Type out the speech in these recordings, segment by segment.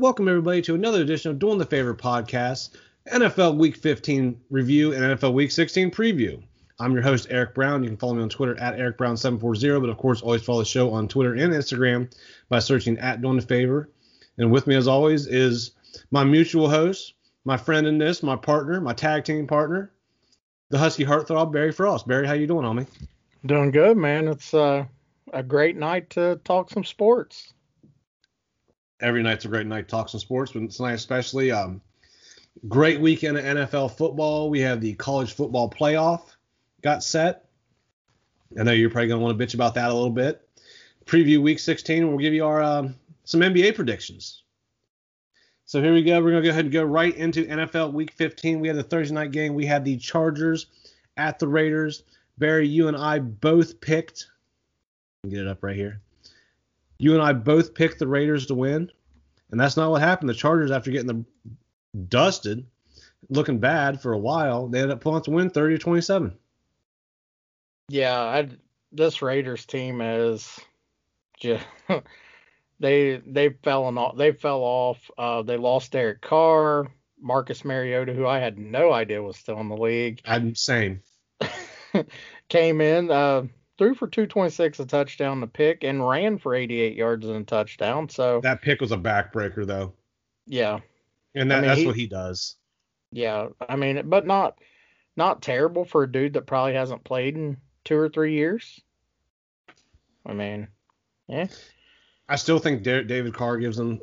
Welcome everybody to another edition of Doing the Favor podcast, NFL Week 15 review and NFL Week 16 preview. I'm your host Eric Brown. You can follow me on Twitter at Eric Brown 740, but of course always follow the show on Twitter and Instagram by searching at Doing the Favor. And with me as always is my mutual host, my friend in this, my partner, my tag team partner, the Husky Heartthrob Barry Frost. Barry, how you doing, homie? Doing good, man. It's uh, a great night to talk some sports. Every night's a great night to talk sports, but tonight especially. Um, great weekend of NFL football. We have the college football playoff got set. I know you're probably gonna want to bitch about that a little bit. Preview week 16. We'll give you our um, some NBA predictions. So here we go. We're gonna go ahead and go right into NFL week 15. We had the Thursday night game. We had the Chargers at the Raiders. Barry, you and I both picked. Get it up right here you and I both picked the Raiders to win, and that's not what happened. The Chargers, after getting them dusted, looking bad for a while, they ended up pulling out to win 30 to 27. Yeah, I this Raiders team is just they they fell off they fell off. Uh, they lost Derek Carr, Marcus Mariota, who I had no idea was still in the league, I'm same. came in, uh, threw for 226, a touchdown, a pick, and ran for 88 yards and a touchdown. So That pick was a backbreaker though, yeah, and that, I mean, that's he- what he does. yeah. I mean, but not not terrible for a dude that probably hasn't played in two or three years. I mean, yeah. I still think Der- David Carr gives him,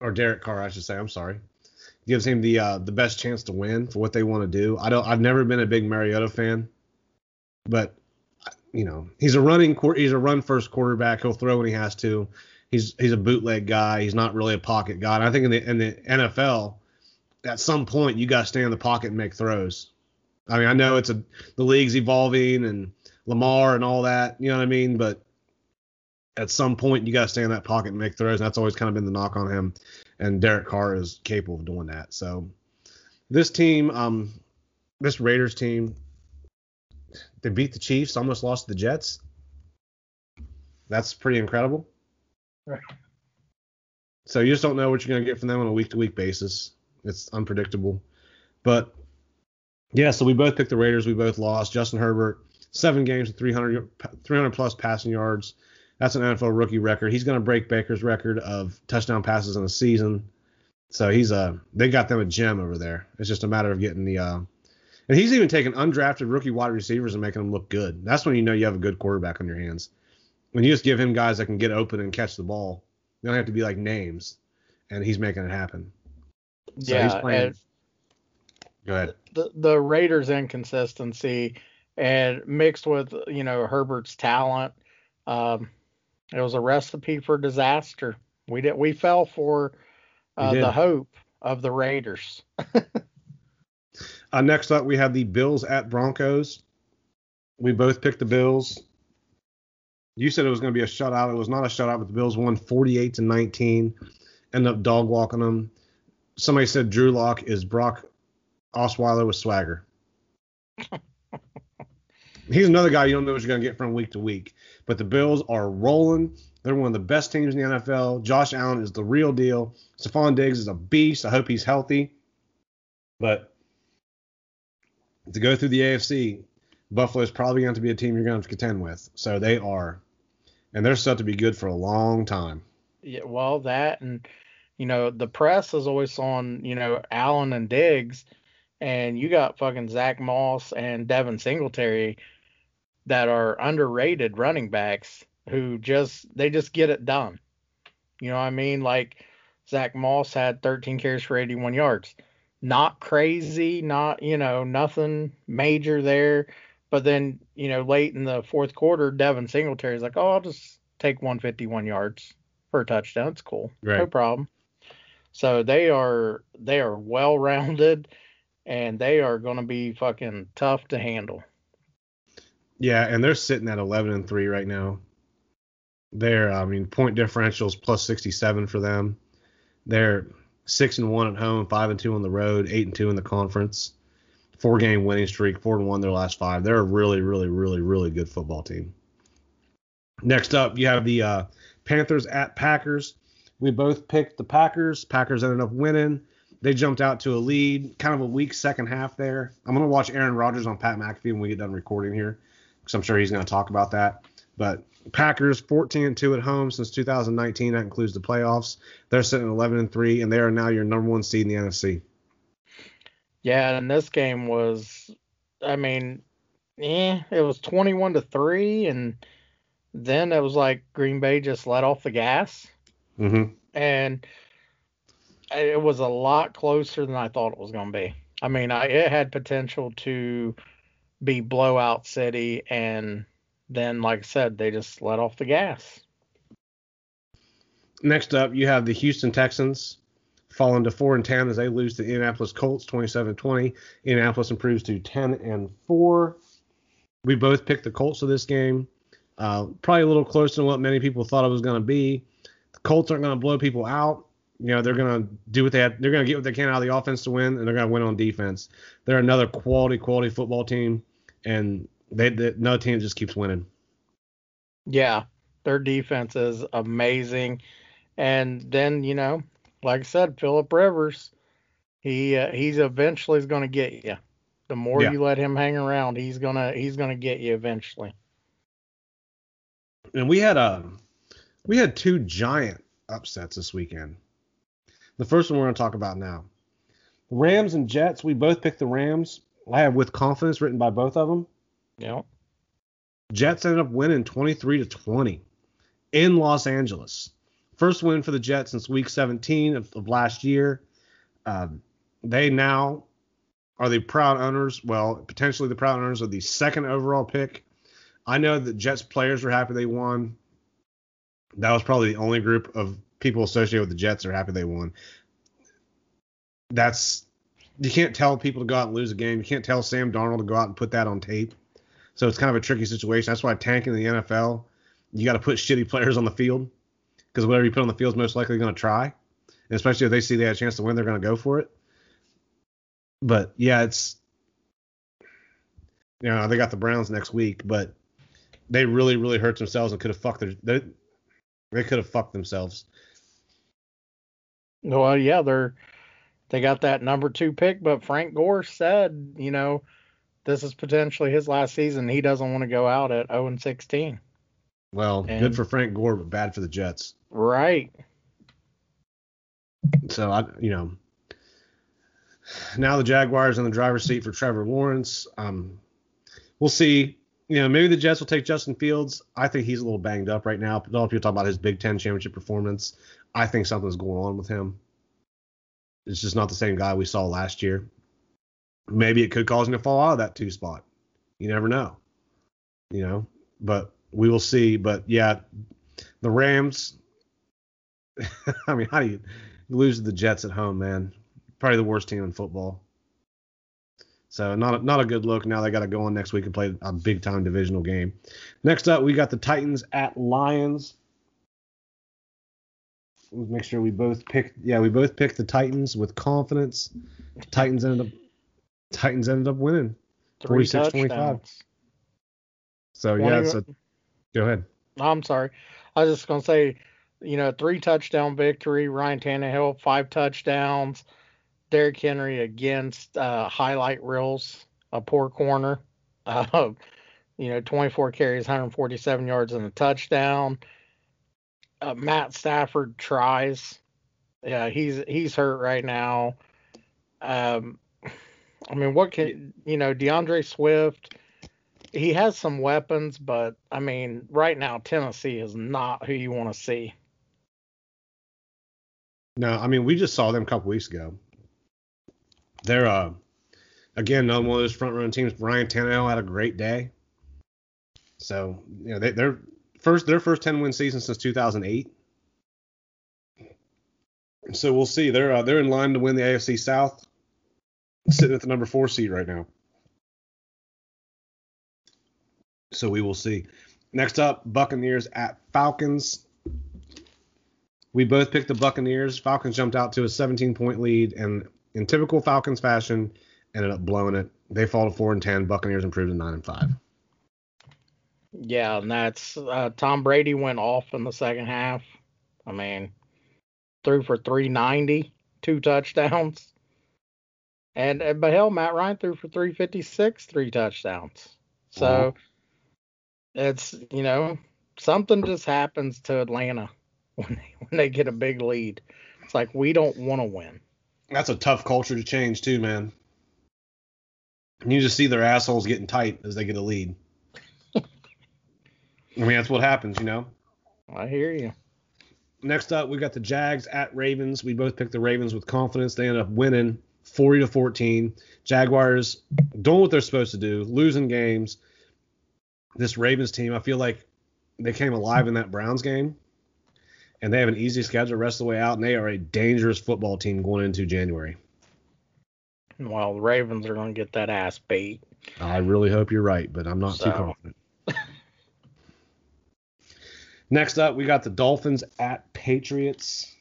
or Derek Carr, I should say. I'm sorry, gives him the uh, the best chance to win for what they want to do. I don't. I've never been a big Mariota fan, but you know he's a running he's a run first quarterback. He'll throw when he has to. He's he's a bootleg guy. He's not really a pocket guy. And I think in the in the NFL, at some point you got to stay in the pocket and make throws. I mean, I know it's a the league's evolving and Lamar and all that. You know what I mean? But at some point you got to stay in that pocket and make throws. And that's always kind of been the knock on him. And Derek Carr is capable of doing that. So this team, um, this Raiders team, they beat the Chiefs, almost lost to the Jets. That's pretty incredible. Right. So you just don't know what you're going to get from them on a week to week basis. It's unpredictable. But yeah, so we both picked the Raiders. We both lost. Justin Herbert, seven games with 300, 300 plus passing yards. That's an NFL rookie record. He's going to break Baker's record of touchdown passes in a season. So he's uh they got them a gem over there. It's just a matter of getting the uh and he's even taking undrafted rookie wide receivers and making them look good. That's when you know you have a good quarterback on your hands. When you just give him guys that can get open and catch the ball, they don't have to be like names, and he's making it happen. So yeah, he's playing. Go ahead. the the Raiders' inconsistency and mixed with you know Herbert's talent, um, it was a recipe for disaster. We did we fell for uh, the hope of the Raiders. Uh, next up, we have the Bills at Broncos. We both picked the Bills. You said it was going to be a shutout. It was not a shutout, but the Bills won 48 to 19. End up dog walking them. Somebody said Drew Lock is Brock Osweiler with swagger. He's another guy you don't know what you're going to get from week to week. But the Bills are rolling. They're one of the best teams in the NFL. Josh Allen is the real deal. Stefon Diggs is a beast. I hope he's healthy. But to go through the AFC, Buffalo is probably going to be a team you're going to to contend with. So they are, and they're set to be good for a long time. Yeah, well, that and you know the press is always on you know Allen and Diggs, and you got fucking Zach Moss and Devin Singletary that are underrated running backs who just they just get it done. You know what I mean? Like Zach Moss had 13 carries for 81 yards. Not crazy, not you know nothing major there. But then you know late in the fourth quarter, Devin Singletary's like, oh, I'll just take 151 yards for a touchdown. It's cool. No problem. So they are they are well rounded, and they are going to be fucking tough to handle. Yeah, and they're sitting at 11 and three right now. They're, I mean, point differentials plus 67 for them. They're six and one at home, five and two on the road, eight and two in the conference. Four game winning streak, four and one their last five. They're a really, really, really, really good football team. Next up, you have the uh, Panthers at Packers. We both picked the Packers. Packers ended up winning. They jumped out to a lead, kind of a weak second half there. I'm gonna watch Aaron Rodgers on Pat McAfee when we get done recording here, because I'm sure he's gonna talk about that. But Packers 14 and 2 at home since 2019. That includes the playoffs. They're sitting 11 and 3, and they are now your number one seed in the NFC. Yeah, and this game was, I mean, eh, it was 21 to three, and then it was like Green Bay just let off the gas, Mm-hmm. and it was a lot closer than I thought it was going to be. I mean, I, it had potential to be blowout city, and then, like I said, they just let off the gas. Next up, you have the Houston Texans falling to 4 and 10 as they lose to the Indianapolis Colts 27-20. Indianapolis improves to 10 and 4. We both picked the Colts for this game. Uh, probably a little closer than what many people thought it was going to be. The Colts aren't going to blow people out. You know, they're going to do what they have. They're going to get what they can out of the offense to win, and they're going to win on defense. They're another quality, quality football team, and they, they another team just keeps winning. Yeah, their defense is amazing. And then, you know, like I said, Philip Rivers, he uh, he's eventually is going to get you. The more Yeah. you let him hang around, he's gonna he's gonna get you eventually. and we had a we had two giant upsets this weekend. The first one we're going to talk about now. Rams and Jets. We both picked the Rams. I have with confidence written by both of them. Know, Jets ended up winning 23 to 20 in Los Angeles. First win for the Jets since Week 17 of, of last year. Um, they now are the proud owners. Well, potentially the proud owners of the second overall pick. I know that Jets players are happy they won. That was probably the only group of people associated with the Jets are happy they won. That's you can't tell people to go out and lose a game. You can't tell Sam Darnold to go out and put that on tape. So it's kind of a tricky situation. That's why tanking the NFL, you got to put shitty players on the field because whatever you put on the field is most likely going to try. And especially if they see they have a chance to win, they're going to go for it. But yeah, it's you know they got the Browns next week, but they really really hurt themselves and could have fucked their they, they could have fucked themselves. well, yeah, they're they got that number two pick, but Frank Gore said, you know, this is potentially his last season. He doesn't want to go out at 0 and 16. Well, And- good for Frank Gore, but bad for the Jets. Right. So I, you know, now the Jaguars in the driver's seat for Trevor Lawrence. Um, we'll see. You know, maybe the Jets will take Justin Fields. I think he's a little banged up right now. A lot of people talk about his Big Ten championship performance. I think something's going on with him. It's just not the same guy we saw last year. Maybe it could cause him to fall out of that two spot. You never know. You know, but we will see. But yeah, the Rams. I mean, how do you lose to the Jets at home, man? Probably the worst team in football. So not a, not a good look. Now they got to go on next week and play a big time divisional game. Next up, we got the Titans at Lions. Let's make sure we both picked. Yeah, we both picked the Titans with confidence. Titans ended up Titans ended up winning. 46, 25. touchdowns. So yeah, so go ahead. I'm sorry. I was just gonna say, you know, three touchdown victory. Ryan Tannehill, five touchdowns. Derrick Henry against uh, highlight reels, a poor corner. Uh, you know, 24 carries, 147 yards, and a touchdown. Uh, Matt Stafford tries. Yeah, he's he's hurt right now. Um, I mean, what can you know? DeAndre Swift he has some weapons, but I mean, right now Tennessee is not who you want to see. No, I mean we just saw them a couple weeks ago. They're uh again another one of those front running teams. Ryan Tannehill had a great day. So you know they, they're first their first ten win season since 2008. So we'll see. They're uh, they're in line to win the AFC South, sitting at the number four seat right now. So we will see. Next up, Buccaneers at Falcons. We both picked the Buccaneers. Falcons jumped out to a 17 point lead, and in typical Falcons fashion, ended up blowing it. They fall to four and ten. Buccaneers improved to nine and five. Yeah, and that's uh, Tom Brady went off in the second half. I mean, threw for 390, two touchdowns. And uh, but hell, Matt Ryan threw for 356, three touchdowns. So Uh-huh. it's you know something just happens to Atlanta when they, when they get a big lead. It's like we don't want to win. That's a tough culture to change too, man. And you just see their assholes getting tight as they get a lead. I mean, that's what happens, you know. I hear you. Next up, we got the Jags at Ravens. We both picked the Ravens with confidence. They end up winning 40 to 14. Jaguars doing what they're supposed to do, losing games. This Ravens team, I feel like they came alive in that Browns game, and they have an easy schedule the rest of the way out, and they are a dangerous football team going into January. Well, the Ravens are going to get that ass beat. I really hope you're right, but I'm not too confident. Next up, we got the Dolphins at Patriots.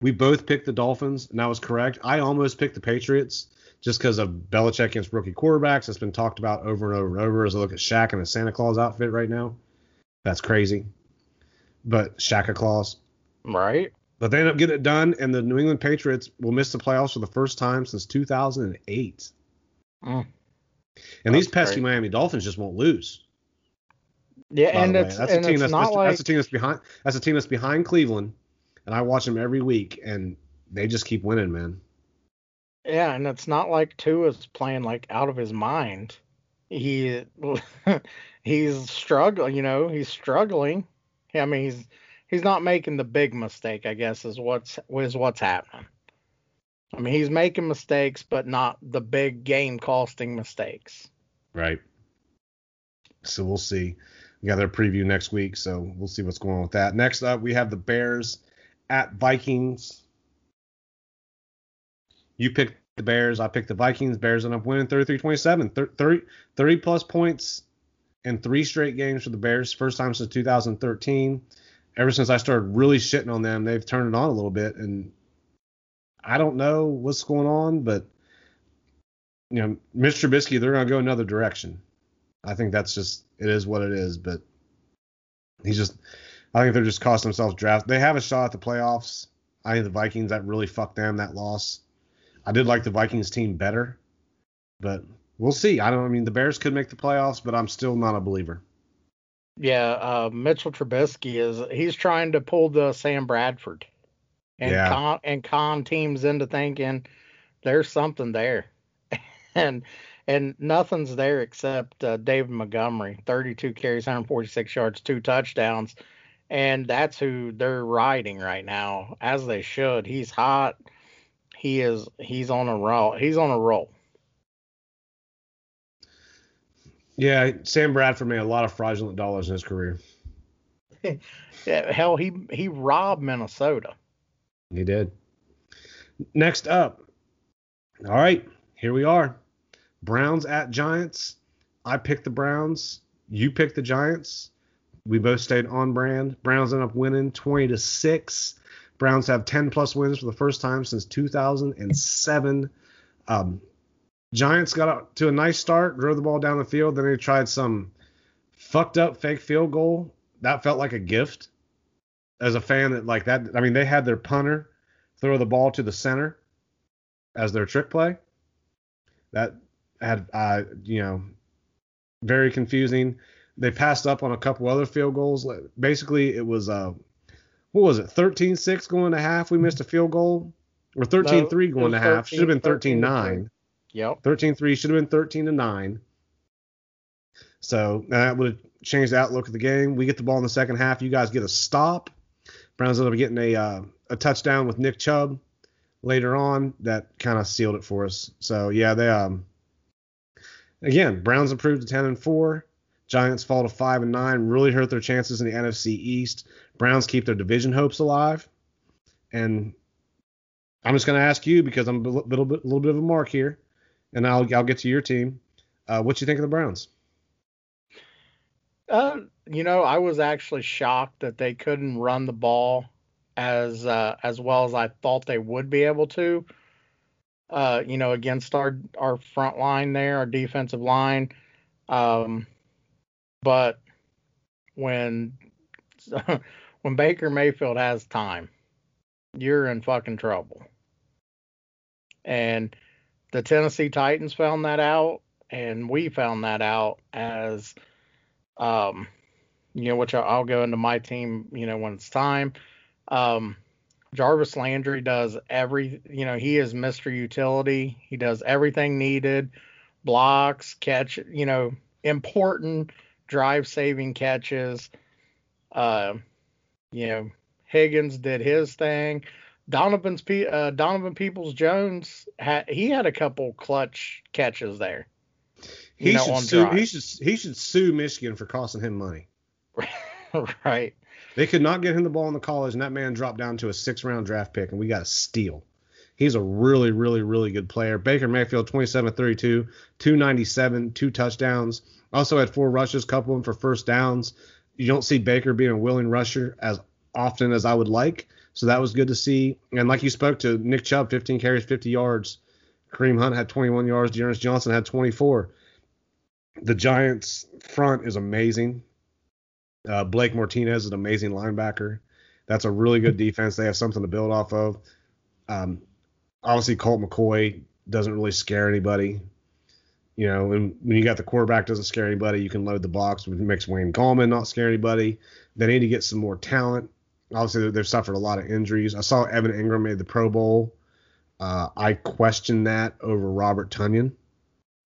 We both picked the Dolphins, and that was correct. I almost picked the Patriots just because of Belichick against rookie quarterbacks. That's been talked about over and over and over as I look at Shaq in a Santa Claus outfit right now. That's crazy. But Shaq Claus. Right? But they end up getting it done, and the New England Patriots will miss the playoffs for the first time since 2008. Mm. And these pesky great. Miami Dolphins just won't lose. Yeah, and it's that's and team it's that's like that's a team that's behind that's a team that's behind Cleveland, and I watch them every week, and they just keep winning, man. Yeah, and it's not like Tua's playing like out of his mind. He he's struggling, you know, he's struggling. I mean, he's he's not making the big mistake, I guess is what's is what's happening. I mean, he's making mistakes, but not the big game costing mistakes. Right. So we'll see. We got their preview next week, so we'll see what's going on with that. Next up, we have the Bears at Vikings. You picked the Bears. I picked the Vikings. Bears end up winning 33-27. 30, 30 plus points in three straight games for the Bears. First time since 2013. Ever since I started really shitting on them, they've turned it on a little bit. And I don't know what's going on, but you know, Mitch Trubisky, they're going to go another direction. I think that's just it is what it is. But he's just, I think they're just costing themselves draft. They have a shot at the playoffs. I think the Vikings that really fucked them that loss. I did like the Vikings team better, but we'll see. I don't. I mean, the Bears could make the playoffs, but I'm still not a believer. Yeah, uh, Mitchell Trubisky is he's trying to pull the Sam Bradford and Yeah. con and con teams into thinking there's something there, and and nothing's there except uh, David Montgomery, 32 carries, 146 yards, two touchdowns, and that's who they're riding right now, as they should. He's hot. He is. He's on a roll. He's on a roll. Yeah, Sam Bradford made a lot of fraudulent dollars in his career. Yeah, hell, he he robbed Minnesota. He did. Next up. All right, here we are. Browns at Giants. I picked the Browns. You picked the Giants. We both stayed on brand. Browns end up winning 20 to 6. Browns have 10 plus wins for the first time since 2007. Um, Giants got out to a nice start, drove the ball down the field. Then they tried some fucked up fake field goal. That felt like a gift as a fan that like that. I mean, they had their punter throw the ball to the center as their trick play. That had, uh, you know, very confusing. They passed up on a couple other field goals. Basically, it was uh, what was it? 13-6 going to half. We missed a field goal, or 13-3 it going to half. Should have been 13 to 13-9. Yep. 13-3 should have been 13 to 9. So that would have changed the outlook of the game. We get the ball in the second half. You guys get a stop. Browns end up getting a uh, a touchdown with Nick Chubb later on that kind of sealed it for us. So yeah, they um again Browns improved to 10 and 4. Giants fall to 5 and 9. Really hurt their chances in the NFC East. Browns keep their division hopes alive. And I'm just going to ask you because I'm a little bit, little bit of a mark here, and I'll I'll get to your team. Uh, what do you think of the Browns? Uh, you know, I was actually shocked that they couldn't run the ball as uh, as well as I thought they would be able to. Uh, you know, against our our front line there, our defensive line. Um, but when when Baker Mayfield has time, you're in fucking trouble. And the Tennessee Titans found that out, and we found that out as, um, you know, which I'll go into my team, you know, when it's time. Um, Jarvis Landry does every, you know, he is Mr. Utility. He does everything needed, blocks, catch, you know, important drive saving catches. Uh, you know, Higgins did his thing. Donovan's uh, Donovan Peoples Jones had he had a couple clutch catches there. He know, should sue. He should he should sue Michigan for costing him money. right. They could not get him the ball in the college, and that man dropped down to a six round draft pick, and we got a steal. He's a really, really, really good player. Baker Mayfield, 27 32, 297, two touchdowns. Also had four rushes, couple of them for first downs. You don't see Baker being a willing rusher as often as I would like. So that was good to see. And like you spoke to Nick Chubb, 15 carries, 50 yards. Kareem Hunt had 21 yards. D'Ernest Johnson had 24. The Giants' front is amazing. Uh, Blake Martinez is an amazing linebacker. That's a really good defense. They have something to build off of. Um, obviously, Colt McCoy doesn't really scare anybody. You know, and when you got the quarterback doesn't scare anybody, you can load the box, which makes Wayne Gallman not scare anybody. They need to get some more talent obviously they've suffered a lot of injuries. I saw Evan Engram made the Pro Bowl. Uh, I question that over Robert Tonyan.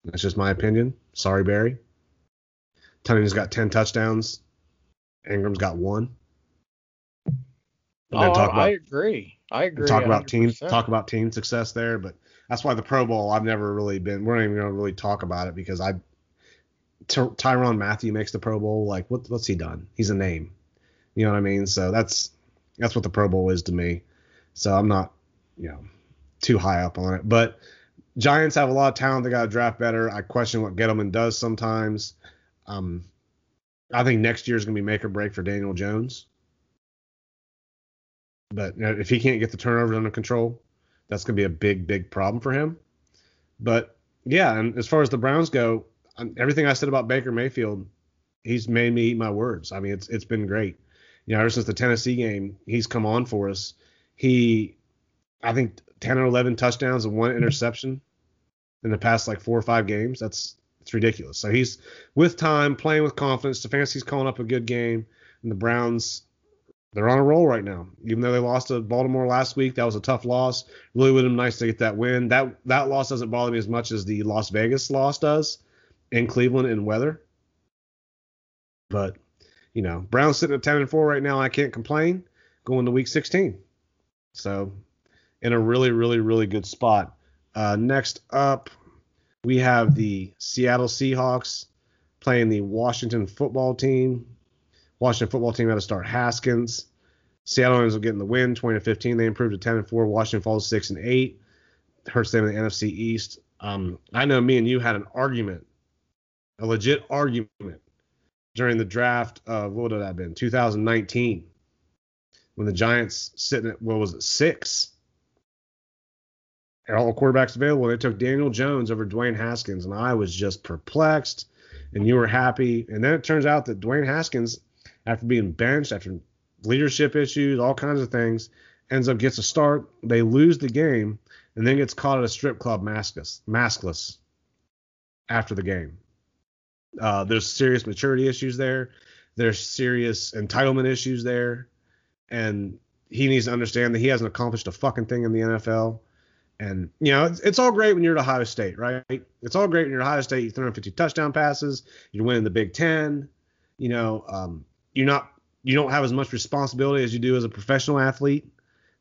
That's just my opinion. Sorry, Barry. Tonyan's got 10 touchdowns. Engram's got one. Oh, about, I agree. I agree. Talk about 100%. team talk about team success there, but that's why the Pro Bowl I've never really been. We're not even gonna really talk about it because I Ty- Tyrann Mathieu makes the Pro Bowl. Like what, what's he done? He's a name. You know what I mean? So that's that's what the Pro Bowl is to me. So I'm not, you know, too high up on it. But Giants have a lot of talent. They got to draft better. I question what Gettleman does sometimes. Um, I think next year is going to be make or break for Daniel Jones. But you know, if he can't get the turnovers under control, that's going to be a big, big problem for him. But yeah, and as far as the Browns go, um, everything I said about Baker Mayfield, he's made me eat my words. I mean, it's it's been great you know, ever since the Tennessee game, he's come on for us. He, I think, 10 or 11 touchdowns and one mm-hmm. interception in the past like four or five games. That's it's ridiculous. So he's with time, playing with confidence. Stefanski's calling up a good game, and the Browns, they're on a roll right now. Even though they lost to Baltimore last week, that was a tough loss. Really would have been nice to get that win. That that loss doesn't bother me as much as the Las Vegas loss does in Cleveland in weather. But you know, Browns sitting at 10 and 4 right now. I can't complain going to week 16. So, in a really, really, really good spot. Uh, next up, we have the Seattle Seahawks playing the Washington football team. Washington football team had to start Haskins. Seattle ends up getting the win, 20 to 15. They improved to 10 and 4. Washington falls 6 and 8. Hurts them in the NFC East. Um, I know me and you had an argument, a legit argument during the draft of what would that have been 2019 when the Giants sitting at what was it six all the quarterbacks available. They took Daniel Jones over Dwayne Haskins, and I was just perplexed. And you were happy, and then it turns out that Dwayne Haskins, after being benched, after leadership issues, all kinds of things, ends up gets a start. They lose the game, and then gets caught at a strip club maskless, maskless after the game. Uh, there's serious maturity issues there. There's serious entitlement issues there, and he needs to understand that he hasn't accomplished a fucking thing in the NFL. And you know, it's, it's all great when you're at Ohio State, right? It's all great when you're at Ohio State. You're throwing 50 touchdown passes. You're winning the Big Ten. You know, um, you're not you don't have as much responsibility as you do as a professional athlete.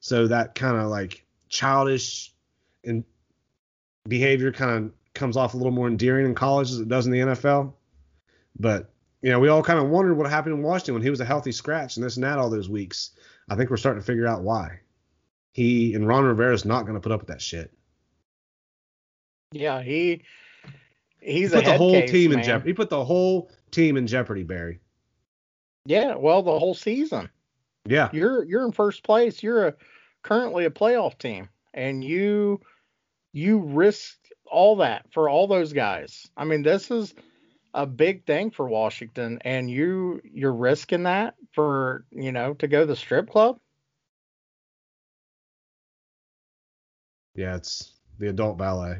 So that kind of like childish and behavior kind of comes off a little more endearing in college as it does in the NFL. But you know, we all kind of wondered what happened in Washington when he was a healthy scratch and this and that all those weeks. I think we're starting to figure out why. he and Ron Rivera is not going to put up with that shit. Yeah, he he's he a put the whole case, team in jeopardy. He put the whole team in jeopardy, Barry. Yeah, well, the whole season. Yeah, You're you're in first place. You're a currently a playoff team, and you you risked all that for all those guys. I mean, this is a big thing for Washington, and you you're risking that for you know to go to the strip club. yeah, it's the adult ballet.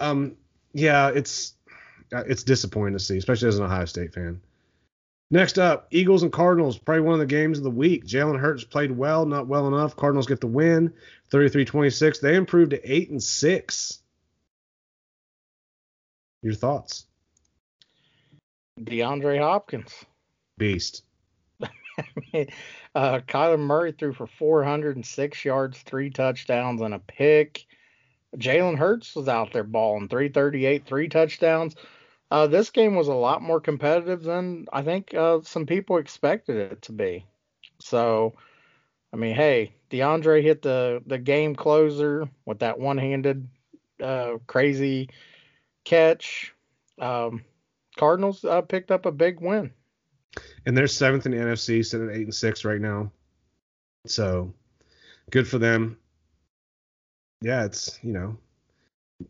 Um, yeah, it's it's disappointing to see, especially as an Ohio State fan. Next up, Eagles and Cardinals, probably one of the games of the week. Jalen Hurts played well, not well enough. Cardinals get the win, 33-26. They improved to eight and six. Your thoughts? DeAndre Hopkins. Beast. uh, Kyler Murray threw for 406 yards, three touchdowns, and a pick. Jalen Hurts was out there balling 338, three touchdowns. Uh, this game was a lot more competitive than I think uh, some people expected it to be. So, I mean, hey, DeAndre hit the the game closer with that one-handed uh, crazy catch. Um, Cardinals uh, picked up a big win. And they're seventh in the NFC, sitting at eight and six right now. So good for them. Yeah, it's you know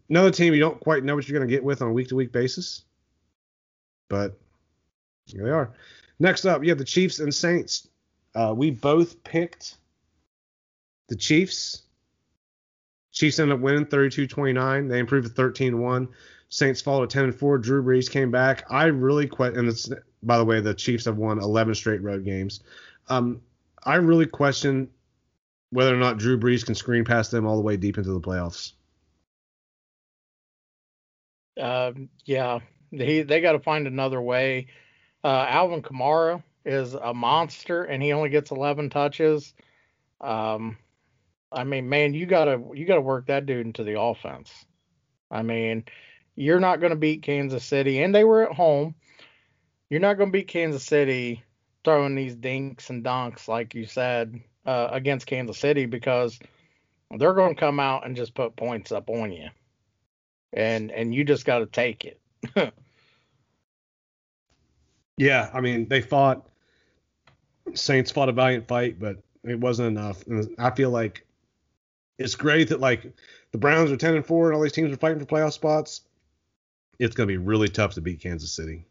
another team you don't quite know what you're gonna get with on a week to week basis. But here they are. Next up, you have the Chiefs and Saints. Uh, we both picked the Chiefs. Chiefs ended up winning 32-29. They improved to 13-1. Saints followed at 10 and 4. Drew Brees came back. I really quite and it's by the way, the Chiefs have won 11 straight road games. Um, I really question whether or not Drew Brees can screen past them all the way deep into the playoffs. Um, yeah, he they got to find another way. Uh, Alvin Kamara is a monster, and he only gets 11 touches. Um, I mean, man, you gotta you gotta work that dude into the offense. I mean, you're not going to beat Kansas City, and they were at home. You're not going to beat Kansas City throwing these dinks and donks like you said uh, against Kansas City because they're going to come out and just put points up on you, and and you just got to take it. Yeah, I mean they fought. Saints fought a valiant fight, but it wasn't enough. And I feel like it's great that like the Browns are ten and four and all these teams are fighting for playoff spots. It's gonna be really tough to beat Kansas City.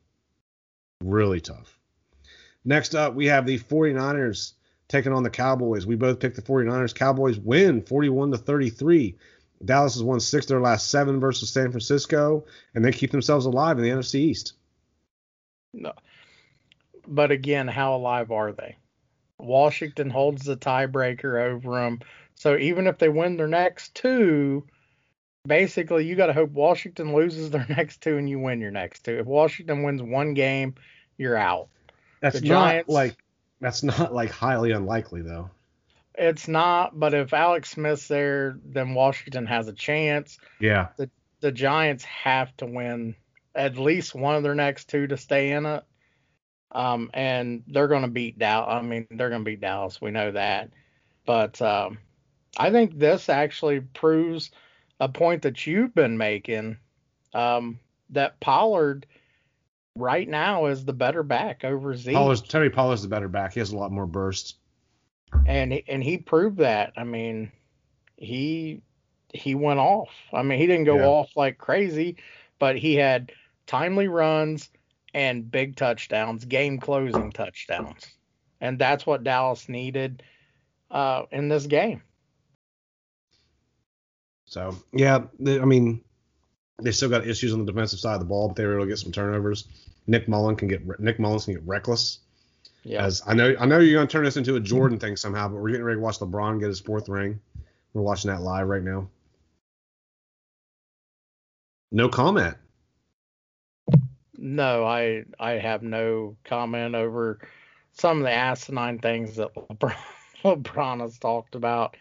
Really tough. Next up, we have the 49ers taking on the Cowboys. We both picked the 49ers. Cowboys win 41 to 33. Dallas has won six of their last seven versus San Francisco, and they keep themselves alive in the NFC East. No. But again, how alive are they? Washington holds the tiebreaker over them. So even if they win their next two, basically you got to hope Washington loses their next two and you win your next two. If Washington wins one game, you're out. That's The not Giants- like that's not like highly unlikely though. It's not, but if Alex Smith's there, then Washington has a chance. Yeah. The Giants have to win at least one of their next two to stay in it. Um, and they're going to beat Dallas. I mean, they're going to beat Dallas. We know that. But um, I think this actually proves a point that you've been making um, that Pollard right now is the better back over Zeke. Pollard's Terry Pollard's the better back. He has a lot more burst. And he- and he proved that. I mean, he he went off. I mean, he didn't go Yeah. off like crazy, but he had timely runs and big touchdowns, game closing touchdowns, and that's what Dallas needed uh, in this game. So yeah, they, I mean, they still got issues on the defensive side of the ball, but they were able to get some turnovers. Nick Mullen can get Nick Mullens can get reckless. Yeah, As I know, I know you're gonna turn this into a Jordan thing somehow, but we're getting ready to watch LeBron get his fourth ring. We're watching that live right now. No comment. no, I I have no comment over some of the asinine things that LeBron, LeBron has talked about.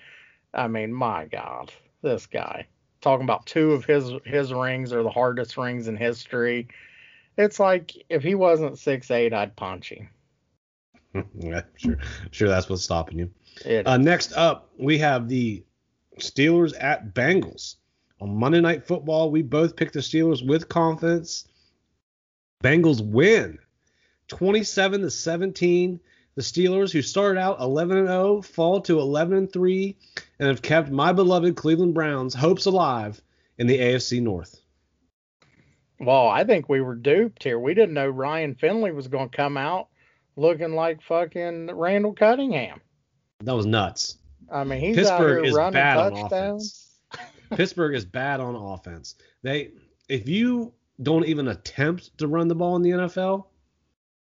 I mean, my God, this guy talking about two of his his rings are the hardest rings in history. It's like if he wasn't six eight, I'd punch him. yeah, sure, sure. That's what's stopping you. Uh, next up, we have the Steelers at Bengals. On Monday Night Football, we both picked the Steelers with confidence. Bengals win 27 to 17. The Steelers, who started out 11 and 0, fall to 11 and 3 and have kept my beloved Cleveland Browns hopes alive in the AFC North. Well, I think we were duped here. We didn't know Ryan Finley was going to come out looking like fucking Randall Cunningham. That was nuts. I mean, he's Pittsburgh out is here running bad on touchdowns. Pittsburgh is bad on offense. They if you don't even attempt to run the ball in the NFL,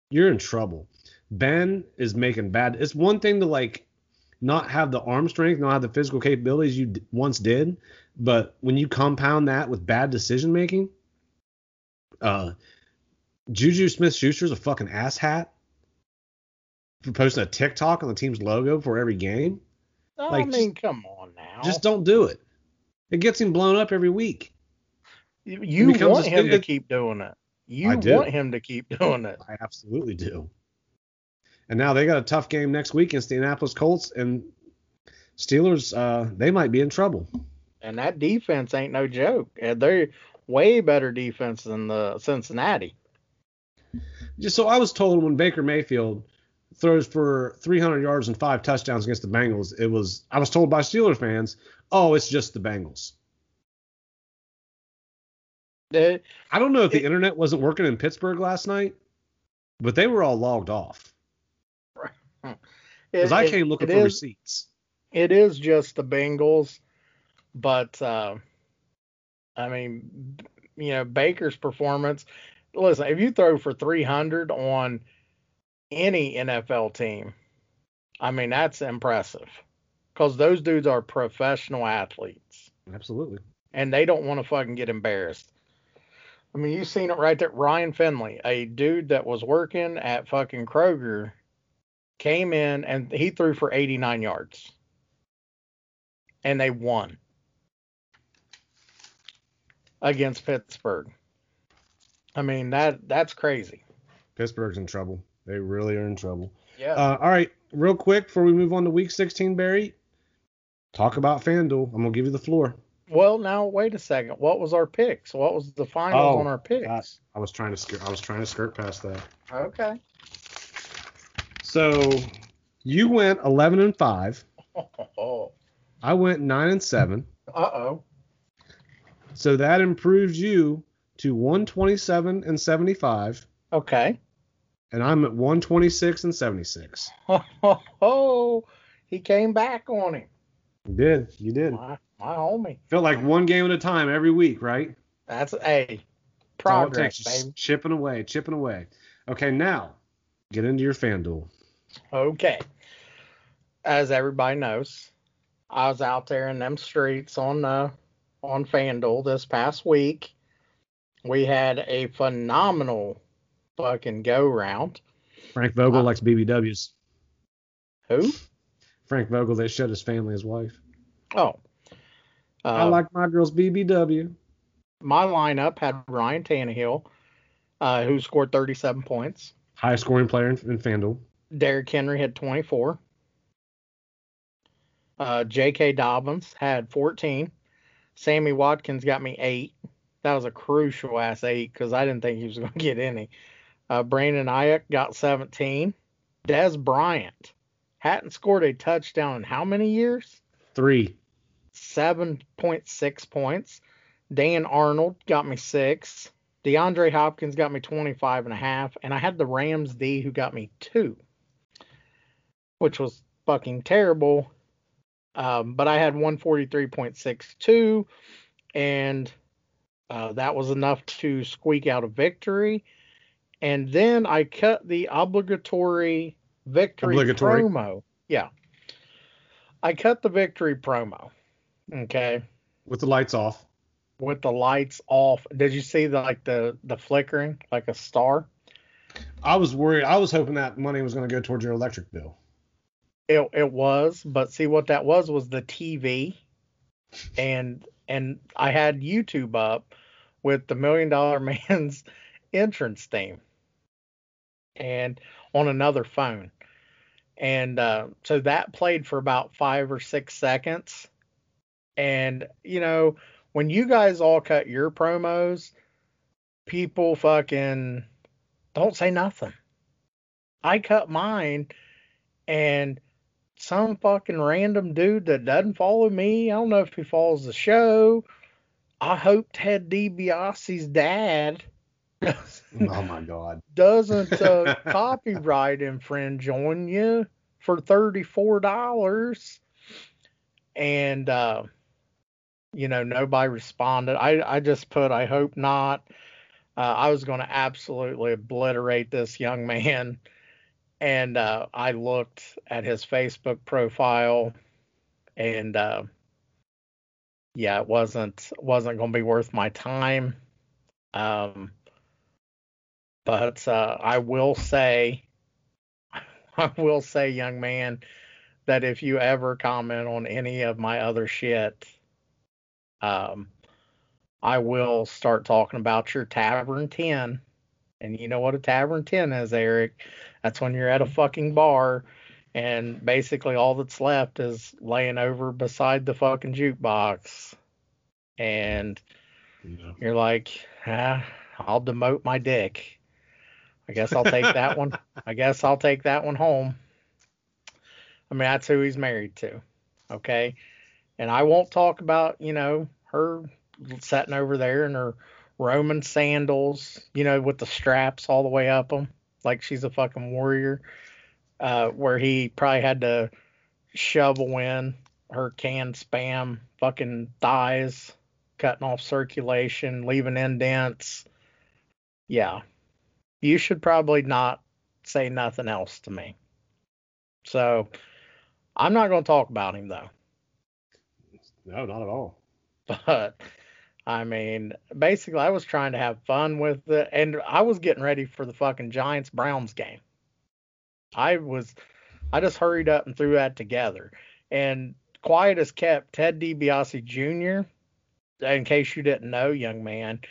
you're in trouble. Ben is making bad. It's one thing to like not have the arm strength, not have the physical capabilities you d- once did, but when you compound that with bad decision making, uh, Juju Smith-Schuster's a fucking asshat for posting a TikTok on the team's logo for every game. I Like, mean, come on now. Just don't do it. It gets him blown up every week. you, you want him to keep doing it. You do. want him to keep doing it. I absolutely do. And now they got a tough game next week against the Indianapolis Colts and Steelers. Uh, they might be in trouble. And that defense ain't no joke. They're way better defense than the Cincinnati. Just so I was told when Baker Mayfield throws for 300 yards and five touchdowns against the Bengals, it was I was told by Steelers fans, oh, it's just the Bengals. It- I don't know if the It- internet wasn't working in Pittsburgh last night, but they were all logged off because I came looking for is- receipts. it is just the Bengals, but uh, I mean, you know, Baker's performance. Listen, if you throw for 300 on any NFL team, I mean that's impressive because those dudes are professional athletes Absolutely. and they don't want to fucking get embarrassed. I mean, you've seen it right there. Ryan Finley, a dude that was working at fucking Kroger, came in and he threw for 89 yards. And they won against Pittsburgh. I mean, that that's crazy. Pittsburgh's in trouble. They really are in trouble. Yeah. Uh, all right, real quick before we move on to Week 16, Barry, talk about FanDuel. I'm gonna give you the floor. well, now wait a second. What was our picks? What was the finals Oh, on our picks? God. I was trying to skirt. I was trying to skirt past that. Okay. So you went 11 and five. Oh. I went nine and seven. Uh-oh. So that improves you to 127 and 75, Okay. And I'm at 126 and 76. Oh, he came back on him. You did. You did. My, my homie. Felt like one game at a time every week, right? That's a progress, baby. Chipping away, chipping away. Okay, now get into your FanDuel. Okay. As everybody knows, I was out there in them streets on uh on FanDuel this past week. We had a phenomenal fucking go round. Frank Vogel Wow. likes BBWs. Who? Frank Vogel, they showed his family, his wife. Oh. I Uh, like my girls BBW. my lineup had Ryan Tannehill, uh, who scored 37 points. Highest scoring player in, in FanDuel. Derrick Henry had 24. Uh, J.K. Dobbins had 14. Sammy Watkins got me eight. That was a crucial ass eight because I didn't think he was going to get any. Uh, Brandon Aiyuk got 17. Dez Bryant hadn't scored a touchdown in how many years? Three. 7.6 points. Dan Arnold got me six. DeAndre Hopkins got me 25 and a half. And I had the Rams D who got me two, which was fucking terrible. Um, but I had 143.62, and uh, that was enough to squeak out a victory. And then I cut the obligatory victory Obligatory. promo. Yeah. I cut the victory promo. Okay. With the lights off. With the lights off. Did you see the like the the flickering like a star? I was worried. I was hoping that money was going to go towards your electric bill. It it was, but see what that was was the TV, and and I had YouTube up with the Million Dollar Man's entrance theme, and on another phone, And uh, so that played for about five or six seconds. And, you know, when you guys all cut your promos, people fucking don't say nothing. I cut mine and some fucking random dude that doesn't follow me, I don't know if he follows the show. I hope Ted DiBiase's dad oh my god. doesn't uh, copyright infringe on you for $34 and uh you know nobody responded. I i just put i hope not. Uh, i was going to absolutely obliterate this young man. And uh i looked at his facebook profile and uh yeah it wasn't wasn't going to be worth my time. Um but uh i will say I will say, young man, that if you ever comment on any of my other shit, um, I will start talking about your Tavern 10. And you know what a Tavern 10 is, Eric? That's when you're at a fucking bar and basically all that's left is laying over beside the fucking jukebox. And Yeah. you're like, ah, I'll demote my dick. I guess I'll take that one. I guess I'll take that one home. I mean, that's who he's married to. Okay. And I won't talk about, you know, her sitting over there in her Roman sandals, you know, with the straps all the way up them, like she's a fucking warrior. Uh, where he probably had to shovel in her canned spam fucking thighs, cutting off circulation, leaving indents. Yeah. You should probably not say nothing else to me. So I'm not going to talk about him though. No, not at all. But I mean, basically, I was trying to have fun with it, and I was getting ready for the fucking Giants Browns game. I was, I just hurried up and threw that together. And quiet as kept, Ted DiBiase Jr. In case you didn't know, young man,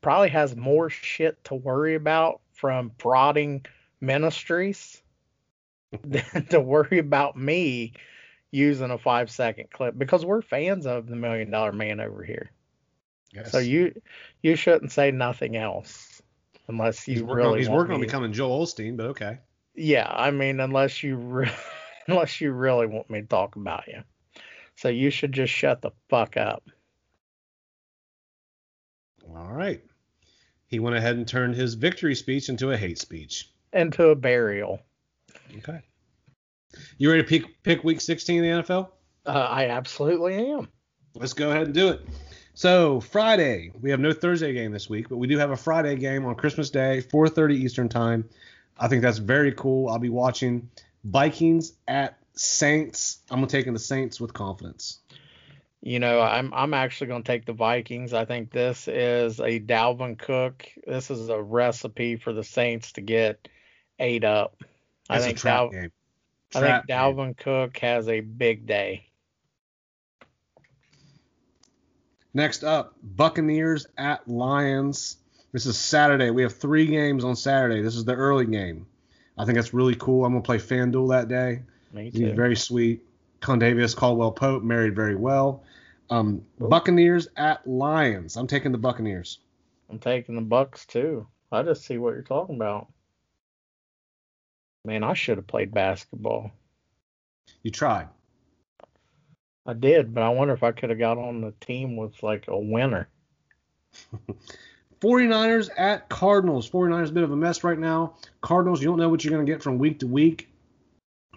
probably has more shit to worry about from prodding ministries than to worry about me using a five second clip because we're fans of the Million Dollar Man over here. Yes. So you you shouldn't say nothing else unless you he's working, really on, he's want working on becoming Joel Osteen, but okay. Yeah, I mean unless you re- unless you really want me to talk about you. So you should just shut the fuck up. All right. He went ahead and turned his victory speech into a hate speech. Into a burial. Okay. You ready to pick, pick week 16 in the NFL? Uh, I absolutely am. Let's go ahead and do it. So Friday, we have no Thursday game this week, but we do have a Friday game on Christmas Day, 4:30 Eastern time. I think that's very cool. I'll be watching Vikings at Saints. I'm gonna taking the Saints with confidence. You know, I'm I'm actually going to take the Vikings. I think this is a Dalvin Cook. This is a recipe for the Saints to get ate up. I That's think Dal- game. I think game. Dalvin Cook has a big day. Next up, Buccaneers at Lions. This is Saturday. We have three games on Saturday. This is the early game. I think that's really cool. I'm gonna play FanDuel that day. Me too. very sweet. Kentavious Caldwell Pope married very well. Um, Buccaneers at Lions. I'm taking the Buccaneers. I'm taking the Bucks too. I just see what you're talking about. Man, I should have played basketball. You tried. I did, but I wonder if I could have got on the team with like a winner. 49ers at Cardinals. 49ers a bit of a mess right now. Cardinals, you don't know what you're going to get from week to week.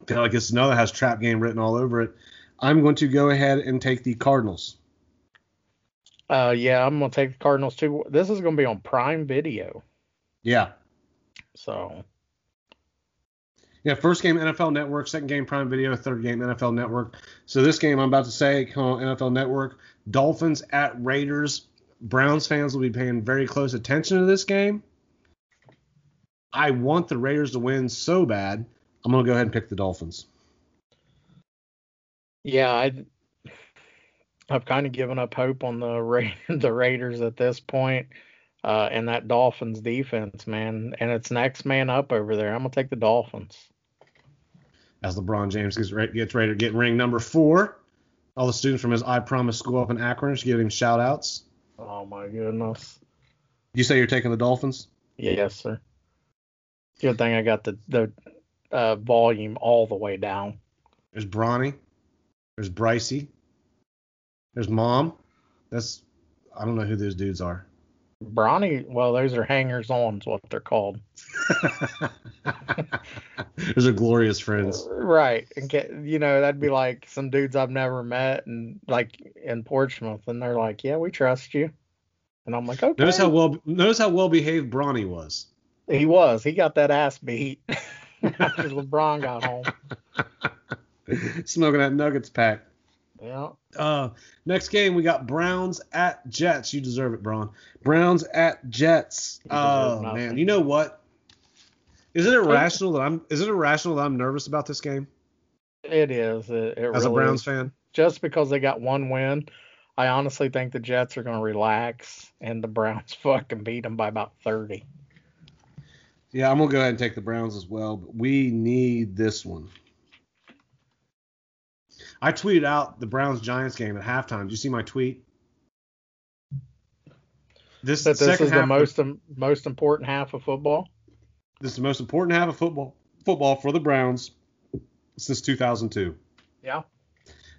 I feel like it's another has trap game written all over it. I'm going to go ahead and take the Cardinals. Uh, yeah, I'm gonna take the Cardinals too. This is gonna be on Prime Video, Yeah. so Yeah, first game NFL Network, second game Prime Video, third game NFL Network. So this game I'm about to say on NFL Network. Dolphins at Raiders. Browns fans will be paying very close attention to this game. I want the Raiders to win so bad. I'm gonna go ahead and pick the Dolphins. yeah, I I've kind of given up hope on the Ra- the Raiders at this point, uh, and that Dolphins defense, man, and it's next man up over there. I'm gonna take the Dolphins. as LeBron James gets ready, gets ready to get ring number four. All the students from his I Promise school up in Akron should give him shout outs. Oh my goodness. You say you're taking the Dolphins? Yes, sir. Good thing I got the the uh, volume all the way down. There's Bronny. There's Brycey. There's Mom. That's I don't know who those dudes are. Bronny, well, those are hangers on, is what they're called. Those are glorious friends. Right. And get, you know, that'd be like some dudes I've never met and like in Portsmouth and they're like, Yeah, we trust you. And I'm like, Okay. Notice how well notice how well behaved Bronny was. he was. He got that ass beat after LeBron got home. Smoking that Nuggets pack. Yeah. Uh, next game we got Browns at Jets. You deserve it, Braun. Browns at Jets. Oh nothing. man, you know what? Is it irrational that I'm? Is it irrational that I'm nervous about this game It is. It, it as a Browns is. fan? Just because they got one win, I honestly think the Jets are going to relax and the Browns fucking beat them by about 30. Yeah, I'm gonna go ahead and take the Browns as well, but we need this one. I tweeted out the Browns Giants game at halftime. Did you see my tweet? This That this is the most most important half of football. this is the most important half of football football for the Browns since 2002. Yeah.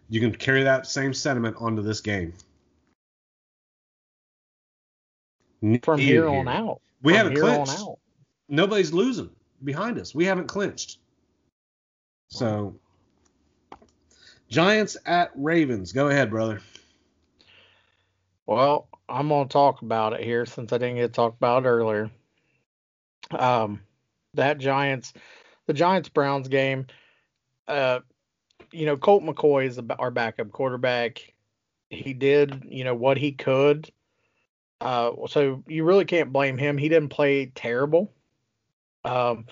You can carry that same sentiment onto this game. From Need here on out. We From haven't here clinched. Nobody's losing behind us. We haven't clinched. So, Giants at Ravens. Go ahead, brother. Well, I'm going to talk about it here since I didn't get to talk about it earlier. Um, that Giants, the Giants Browns game, uh, you know, Colt McCoy is our backup quarterback. He did, you know, what he could. Uh, so you really can't blame him. He didn't play terrible. Um,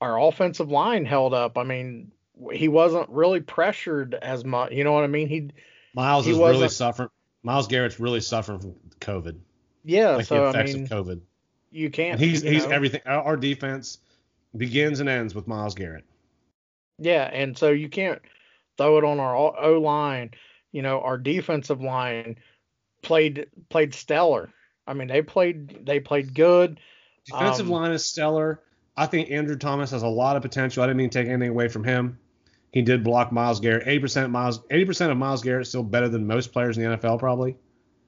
our offensive line held up. I mean, he wasn't really pressured as much. You know what I mean? He, Miles He is really suffering. Myles Garrett's really suffering from COVID, yeah. like so the I effects mean, of COVID. you can't. And he's you he's know. everything. Our, our defense begins and ends with Myles Garrett. Yeah, and so you can't throw it on our O line. You know, our defensive line played played stellar. I mean, they played they played good. Defensive Um, line is stellar. I think Andrew Thomas has a lot of potential. I didn't mean to take anything away from him. He did block Myles Garrett. 80% Miles 80% of Myles Garrett is still better than most players in the NFL probably.